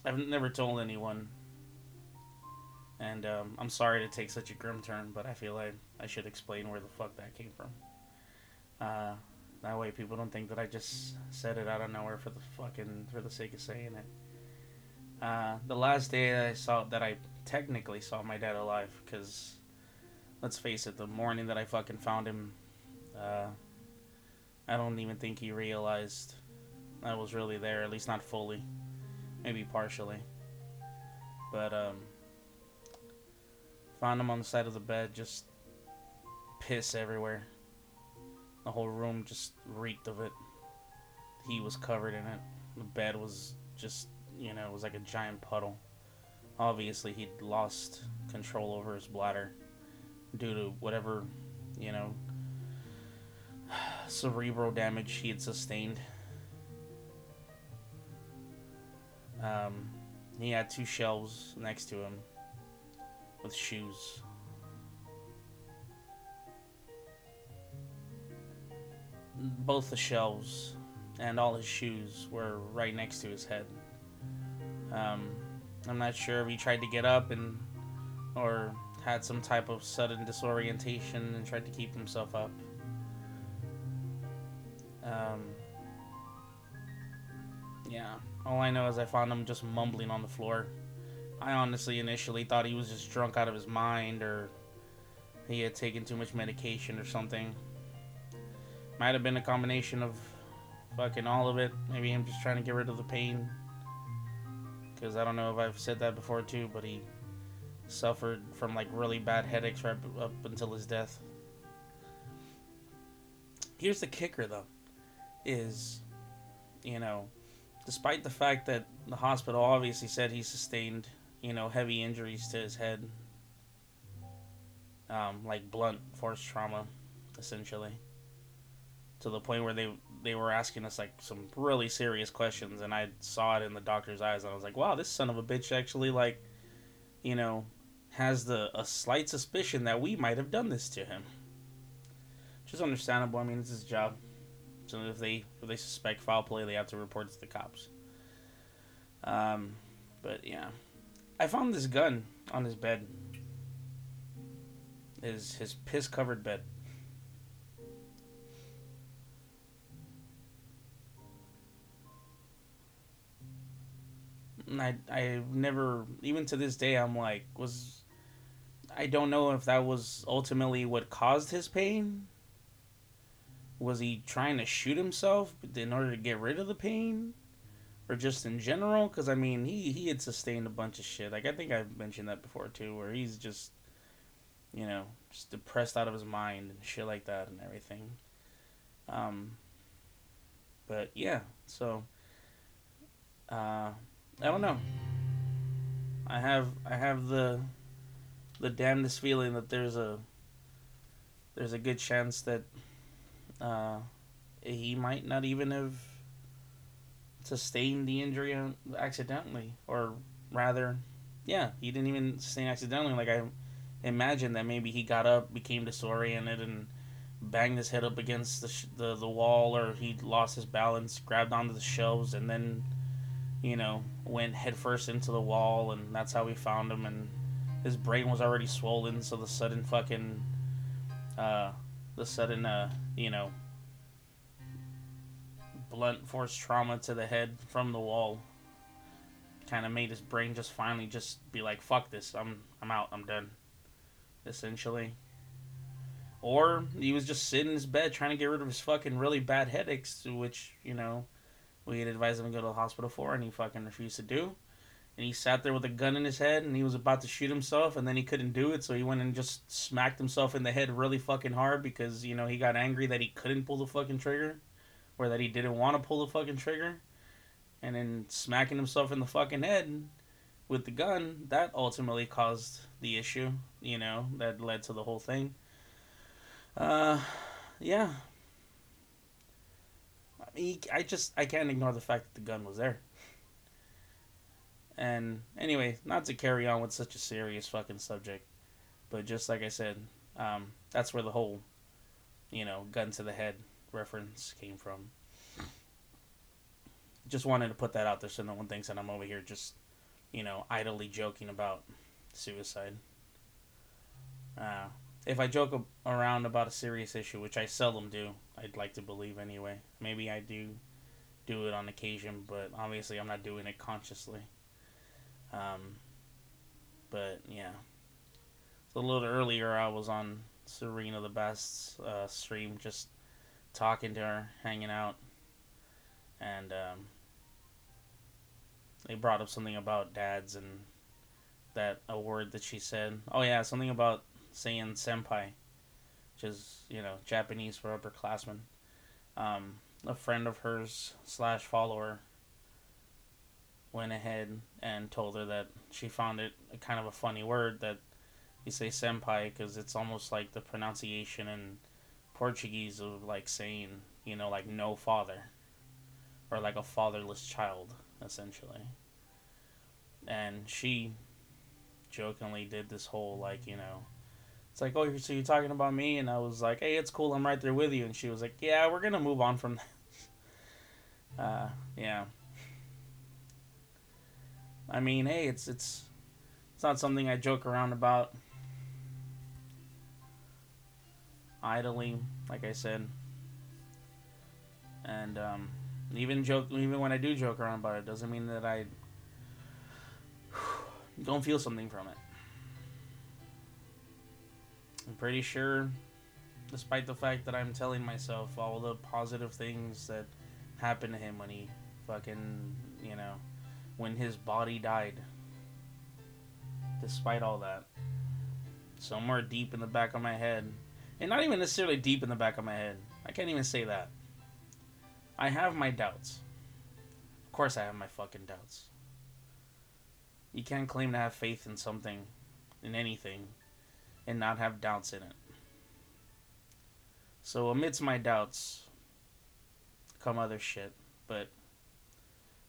I've never told anyone, and um, I'm sorry to take such a grim turn, but I feel like I should explain where the fuck that came from. Uh, that way, people don't think that I just said it out of nowhere for the fucking for the sake of saying it. Uh, the last day that I saw that I technically saw my dad alive, because let's face it, the morning that I fucking found him, uh, I don't even think he realized I was really there, at least not fully maybe partially. But um, found him on the side of the bed, just piss everywhere. The whole room just reeked of it. He was covered in it. The bed was just, you know, it was like a giant puddle. Obviously, he'd lost control over his bladder due to whatever, you know, [SIGHS] cerebral damage he had sustained Um, he had two shelves next to him with shoes. Both the shelves and all his shoes were right next to his head. Um, I'm not sure if he tried to get up and or had some type of sudden disorientation and tried to keep himself up. Um, yeah. All I know is I found him just mumbling on the floor. I honestly initially thought he was just drunk out of his mind or he had taken too much medication or something. Might have been a combination of fucking all of it. Maybe him just trying to get rid of the pain. Because I don't know if I've said that before too, but he suffered from like really bad headaches right up until his death. Here's the kicker though is you know despite the fact that the hospital obviously said he sustained, you know, heavy injuries to his head, um, like blunt force trauma, essentially, to the point where they they were asking us like some really serious questions, and I saw it in the doctor's eyes, and I was like, wow, this son of a bitch actually like, you know, has the a slight suspicion that we might have done this to him. Which is understandable. I mean, it's his job. So if they if they suspect foul play, they have to report it to the cops. Um, but yeah, I found this gun on his bed. His his piss covered bed. I I never even to this day I'm like was I don't know if that was ultimately what caused his pain. Was he trying to shoot himself in order to get rid of the pain? Or just in general? Because i mean he he had sustained a bunch of shit. Like i think i've mentioned that before too where he's just you know just depressed out of his mind and shit like that and everything. Um but yeah so uh i don't know i have i have the the damnedest feeling that there's a there's a good chance that uh, he might not even have sustained the injury accidentally, or rather, yeah, he didn't even sustain accidentally. Like I imagine that maybe he got up, became disoriented, and banged his head up against the sh- the the wall, or he lost his balance, grabbed onto the shelves, and then, you know, went headfirst into the wall, and that's how we found him. And his brain was already swollen, so the sudden fucking, uh, the sudden, uh, you know, blunt force trauma to the head from the wall kind of made his brain just finally just be like, "Fuck this! I'm I'm out. I'm done." Essentially. Or he was just sitting in his bed trying to get rid of his fucking really bad headaches, which you know we had advised him to go to the hospital for, and he fucking refused to do. And he sat there with a gun in his head, and he was about to shoot himself, and then he couldn't do it, so he went and just smacked himself in the head really fucking hard because you know he got angry that he couldn't pull the fucking trigger, or that he didn't want to pull the fucking trigger and then smacking himself in the fucking head with the gun, that ultimately caused the issue, you know, that led to the whole thing. Uh, yeah. I I just, I can't ignore the fact that the gun was there. And anyway, not to carry on with such a serious fucking subject, but just like I said, um, that's where the whole, you know, gun to the head reference came from just wanted to put that out there so no one thinks that I'm over here just, you know, idly joking about suicide. Uh, if I joke around about a serious issue, which I seldom do, I'd like to believe anyway. Maybe I do do it on occasion, but obviously I'm not doing it consciously. Um, but yeah. So a little earlier, I was on Serena the Best's uh, stream, just talking to her, hanging out, and um, they brought up something about dads and that a word that she said. Oh yeah, something about saying senpai, which is you know Japanese for upperclassmen. Um, a friend of hers slash follower went ahead and told her that she found it kind of a funny word that you say senpai because it's almost like the pronunciation in Portuguese of like saying you know like no father or like a fatherless child essentially. And she jokingly did this whole like, you know, it's like, oh, so you're talking about me, and I was like, hey, it's cool, I'm right there with you, and she was like, yeah, we're gonna move on from that. [LAUGHS] Uh, yeah. I mean, hey, it's it's it's not something I joke around about idly, like I said. And um, even joke, even when I do joke around about it, doesn't mean that I [SIGHS] don't feel something from it. I'm pretty sure, despite the fact that I'm telling myself all the positive things that happened to him when he fucking, you know, when his body died. Despite all that, somewhere deep in the back of my head, and not even necessarily deep in the back of my head, I can't even say that. I have my doubts. Of course, I have my fucking doubts. You can't claim to have faith in something, in anything, and not have doubts in it. So, amidst my doubts, come other shit. But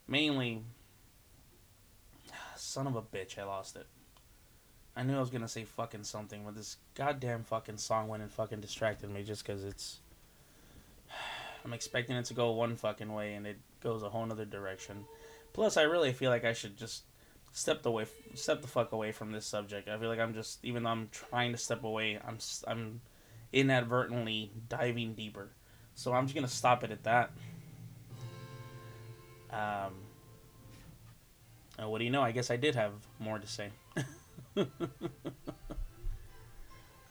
mainly, [SIGHS] son of a bitch, I lost it. I knew I was gonna say fucking something, but this goddamn fucking song went and fucking distracted me just because it's [SIGHS] I'm expecting it to go one fucking way and it goes a whole other direction. Plus, I really feel like I should just step the way, step the fuck away from this subject. I feel like I'm just, even though I'm trying to step away, I'm, I'm inadvertently diving deeper. So I'm just gonna stop it at that. Um. What do you know? I guess I did have more to say. [LAUGHS]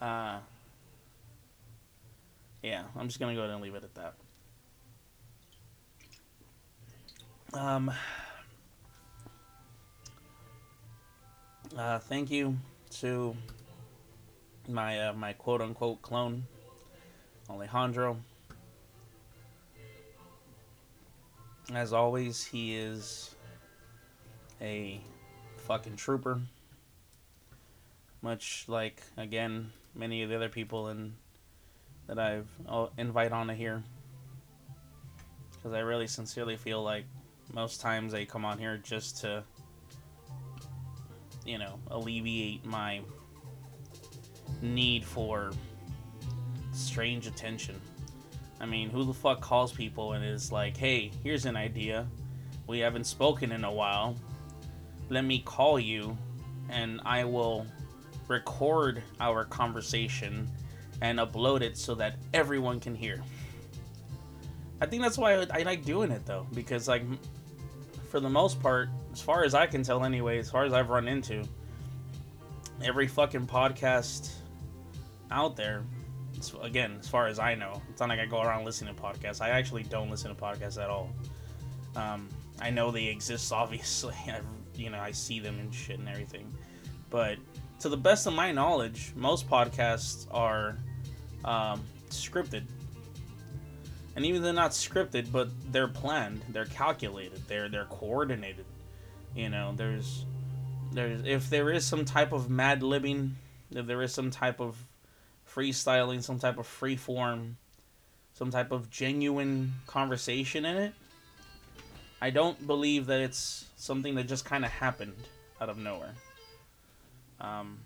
uh, yeah, I'm just gonna go ahead and leave it at that. Um, uh, thank you to my uh, my quote unquote clone, Alejandro. As always, he is a fucking trooper. Much like again many of the other people in that I've I'll uh, invite on here, because I really sincerely feel like most times they come on here just to, you know, alleviate my need for strange attention. I mean, who the fuck calls people and is like, hey, here's an idea. We haven't spoken in a while. Let me call you and I will record our conversation and upload it so that everyone can hear. I think that's why I, like doing it though, because like for the most part, as far as I can tell anyway, as far as I've run into, every fucking podcast out there, again, as far as I know, it's not like I go around listening to podcasts. I actually don't listen to podcasts at all. Um, I know they exist, [LAUGHS] obviously. I, you know, I see them and shit and everything. But to the best of my knowledge, most podcasts are um, scripted. And even they're not scripted, but they're planned, they're calculated, they're they're coordinated. You know, there's there's if there is some type of mad libbing, if there is some type of freestyling, some type of free form, some type of genuine conversation in it, I don't believe that it's something that just kind of happened out of nowhere. Um,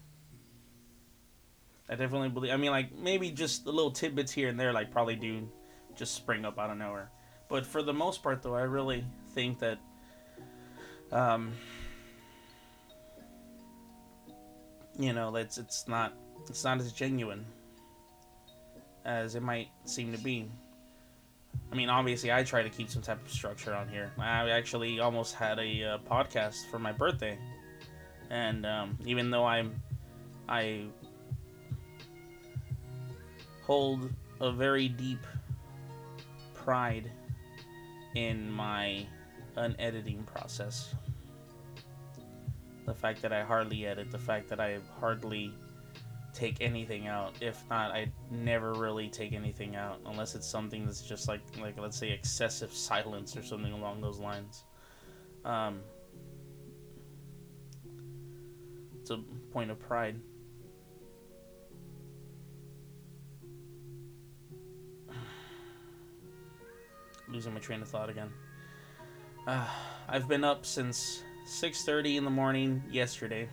I definitely believe. I mean, like maybe just the little tidbits here and there, like probably do just spring up out of nowhere. But for the most part, though, I really think that um, you know, it's it's not it's not as genuine as it might seem to be. I mean, obviously, I try to keep some type of structure on here. I actually almost had a uh, podcast for my birthday, and um, even though I'm, I hold a very deep pride in my unediting process. The fact that I hardly edit, the fact that I hardly take anything out. If not, I never really take anything out unless it's something that's just like like let's say excessive silence or something along those lines. Um, it's a point of pride. Losing my train of thought again. Uh, I've been up since 6:30 in the morning yesterday.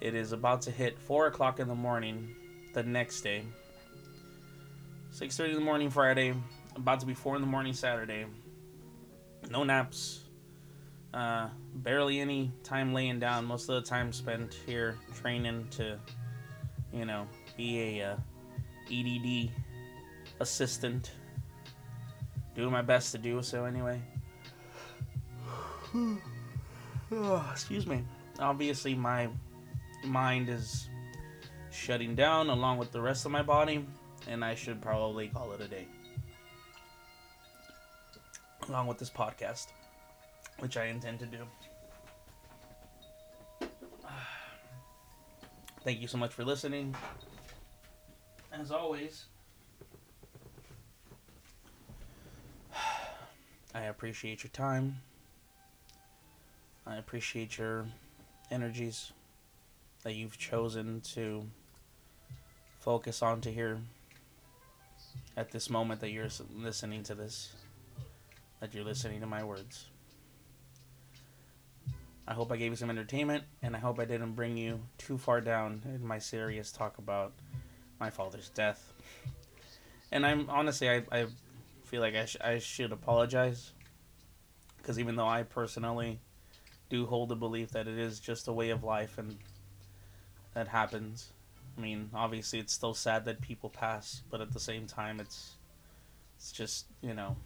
It is about to hit 4 o'clock in the morning the next day. 6.30 in the morning Friday, about to be 4 in the morning Saturday. No naps. Uh, barely any time laying down. Most of the time spent here training to, you know, be a uh, EDD assistant. Doing my best to do so anyway. oh, [SIGHS] excuse me. Obviously, my mind is shutting down along with the rest of my body, and I should probably call it a day. Along with this podcast, which I intend to do. [SIGHS] Thank you so much for listening. As always, [SIGHS] I appreciate your time. I appreciate your energies that you've chosen to focus on to here at this moment that you're listening to this, that you're listening to my words. I hope I gave you some entertainment, and I hope I didn't bring you too far down in my serious talk about my father's death. And I'm honestly, I, I feel like I, sh- I should apologize because even though I personally do hold the belief that it is just a way of life and that happens. I mean, obviously, it's still sad that people pass, but at the same time, it's it's just you know.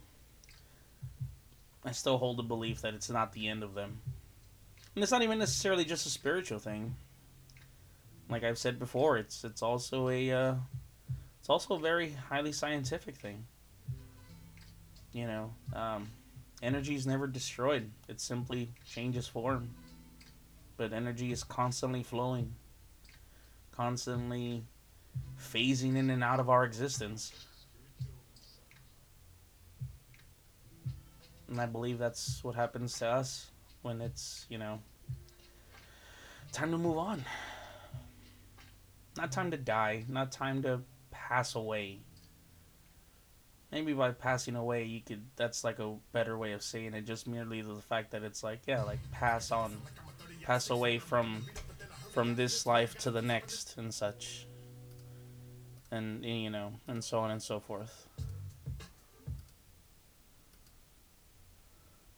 I still hold the belief that it's not the end of them, and it's not even necessarily just a spiritual thing. Like I've said before, it's it's also a uh, it's also a very highly scientific thing. You know, um, energy is never destroyed; it simply changes form. But energy is constantly flowing constantly phasing in and out of our existence. And I believe that's what happens to us when it's, you know, time to move on. Not time to die, not time to pass away. Maybe by passing away, you could, that's like a better way of saying it, just merely the fact that it's like, yeah, like pass on, pass away from from this life to the next and such. And you know and so on and so forth.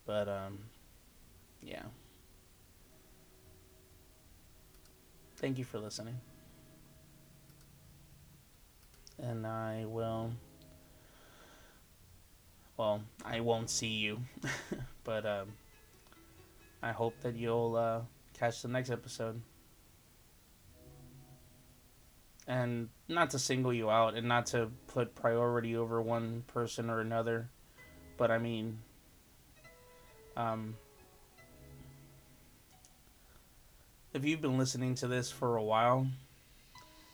But um yeah. Thank you for listening. And i will well, I won't see you, [LAUGHS] but um, I hope that you'll uh, catch the next episode. And not to single you out and not to put priority over one person or another, but I mean, um, if you've been listening to this for a while,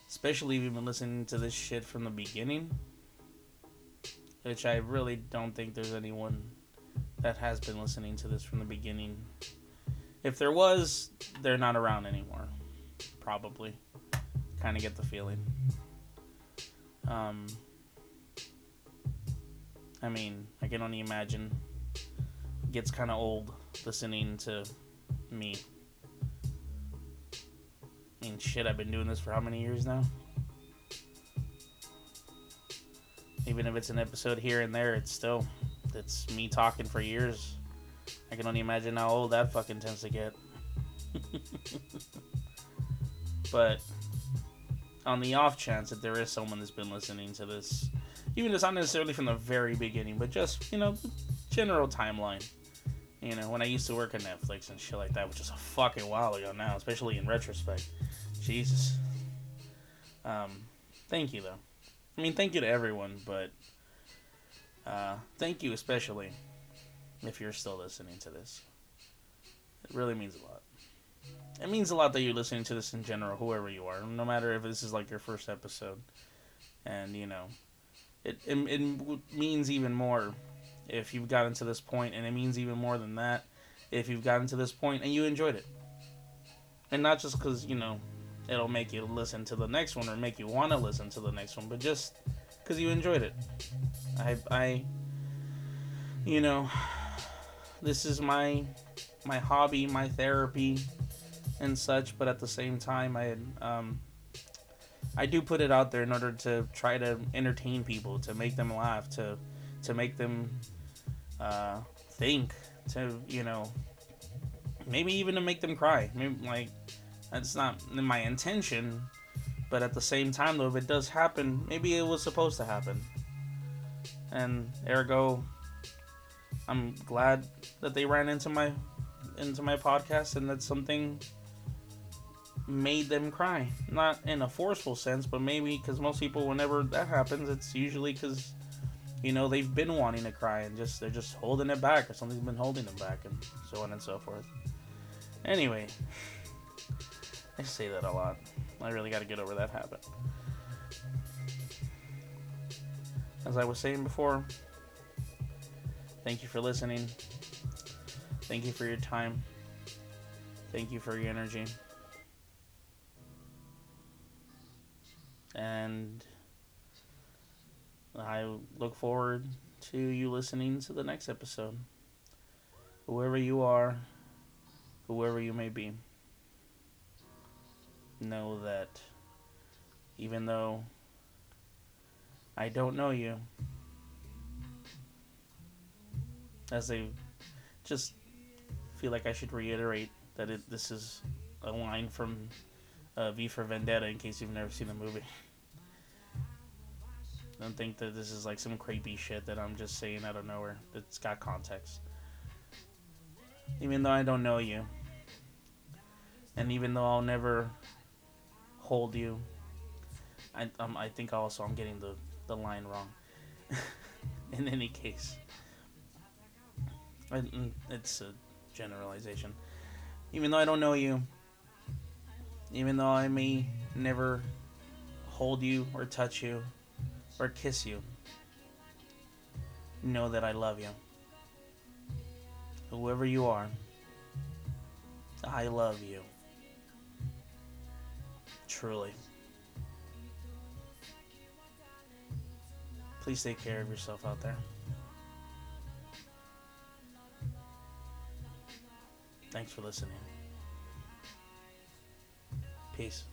especially if you've been listening to this shit from the beginning, which I really don't think there's anyone that has been listening to this from the beginning. If there was, they're not around anymore. Probably. Kind of get the feeling. Um, I mean, I can only imagine. It gets kind of old listening to me. I mean, shit, I've been doing this for how many years now? Even if it's an episode here and there, it's still it's me talking for years. I can only imagine how old that fucking tends to get. [LAUGHS] but on the off chance that there is someone that's been listening to this, even if it's not necessarily from the very beginning, but just you know, general timeline. You know, when I used to work at Netflix and shit like that, which is a fucking while ago now, especially in retrospect. Jesus. Um, thank you though. I mean, thank you to everyone, but uh, thank you especially if you're still listening to this. It really means a lot. It means a lot that you're listening to this in general, whoever you are, no matter if this is like your first episode. And you know, it it, it means even more if you've gotten to this point, and it means even more than that if you've gotten to this point and you enjoyed it. And not just because you know it'll make you listen to the next one or make you want to listen to the next one, but just because you enjoyed it. I, I, you know, this is my my hobby, my therapy, and such. But at the same time, I um, I do put it out there in order to try to entertain people, to make them laugh, to to make them uh, think, to you know, maybe even to make them cry. Maybe like that's not my intention, but at the same time, though, if it does happen, maybe it was supposed to happen. And ergo, I'm glad that they ran into my into my podcast and that something made them cry. Not in a forceful sense, but maybe because most people, whenever that happens, it's usually because you know they've been wanting to cry and just they're just holding it back or something's been holding them back and so on and so forth. Anyway. I say that a lot. I really got to get over that habit. As I was saying before, thank you for listening. Thank you for your time. Thank you for your energy. And I look forward to you listening to the next episode. Whoever you are, whoever you may be know that even though I don't know you, as I just feel like I should reiterate that it, this is a line from uh, V for Vendetta in case you've never seen the movie. [LAUGHS] Don't think that this is like some creepy shit that I'm just saying out of nowhere. It's got context. Even though I don't know you, and even though I'll never hold you. I um, I think also I'm getting the the line wrong. [LAUGHS] In any case, mm, it's a generalization. Even though I don't know you, even though I may never hold you or touch you or kiss you, know that I love you. Whoever you are, I love you. Truly. Please take care of yourself out there. Thanks for listening. Peace.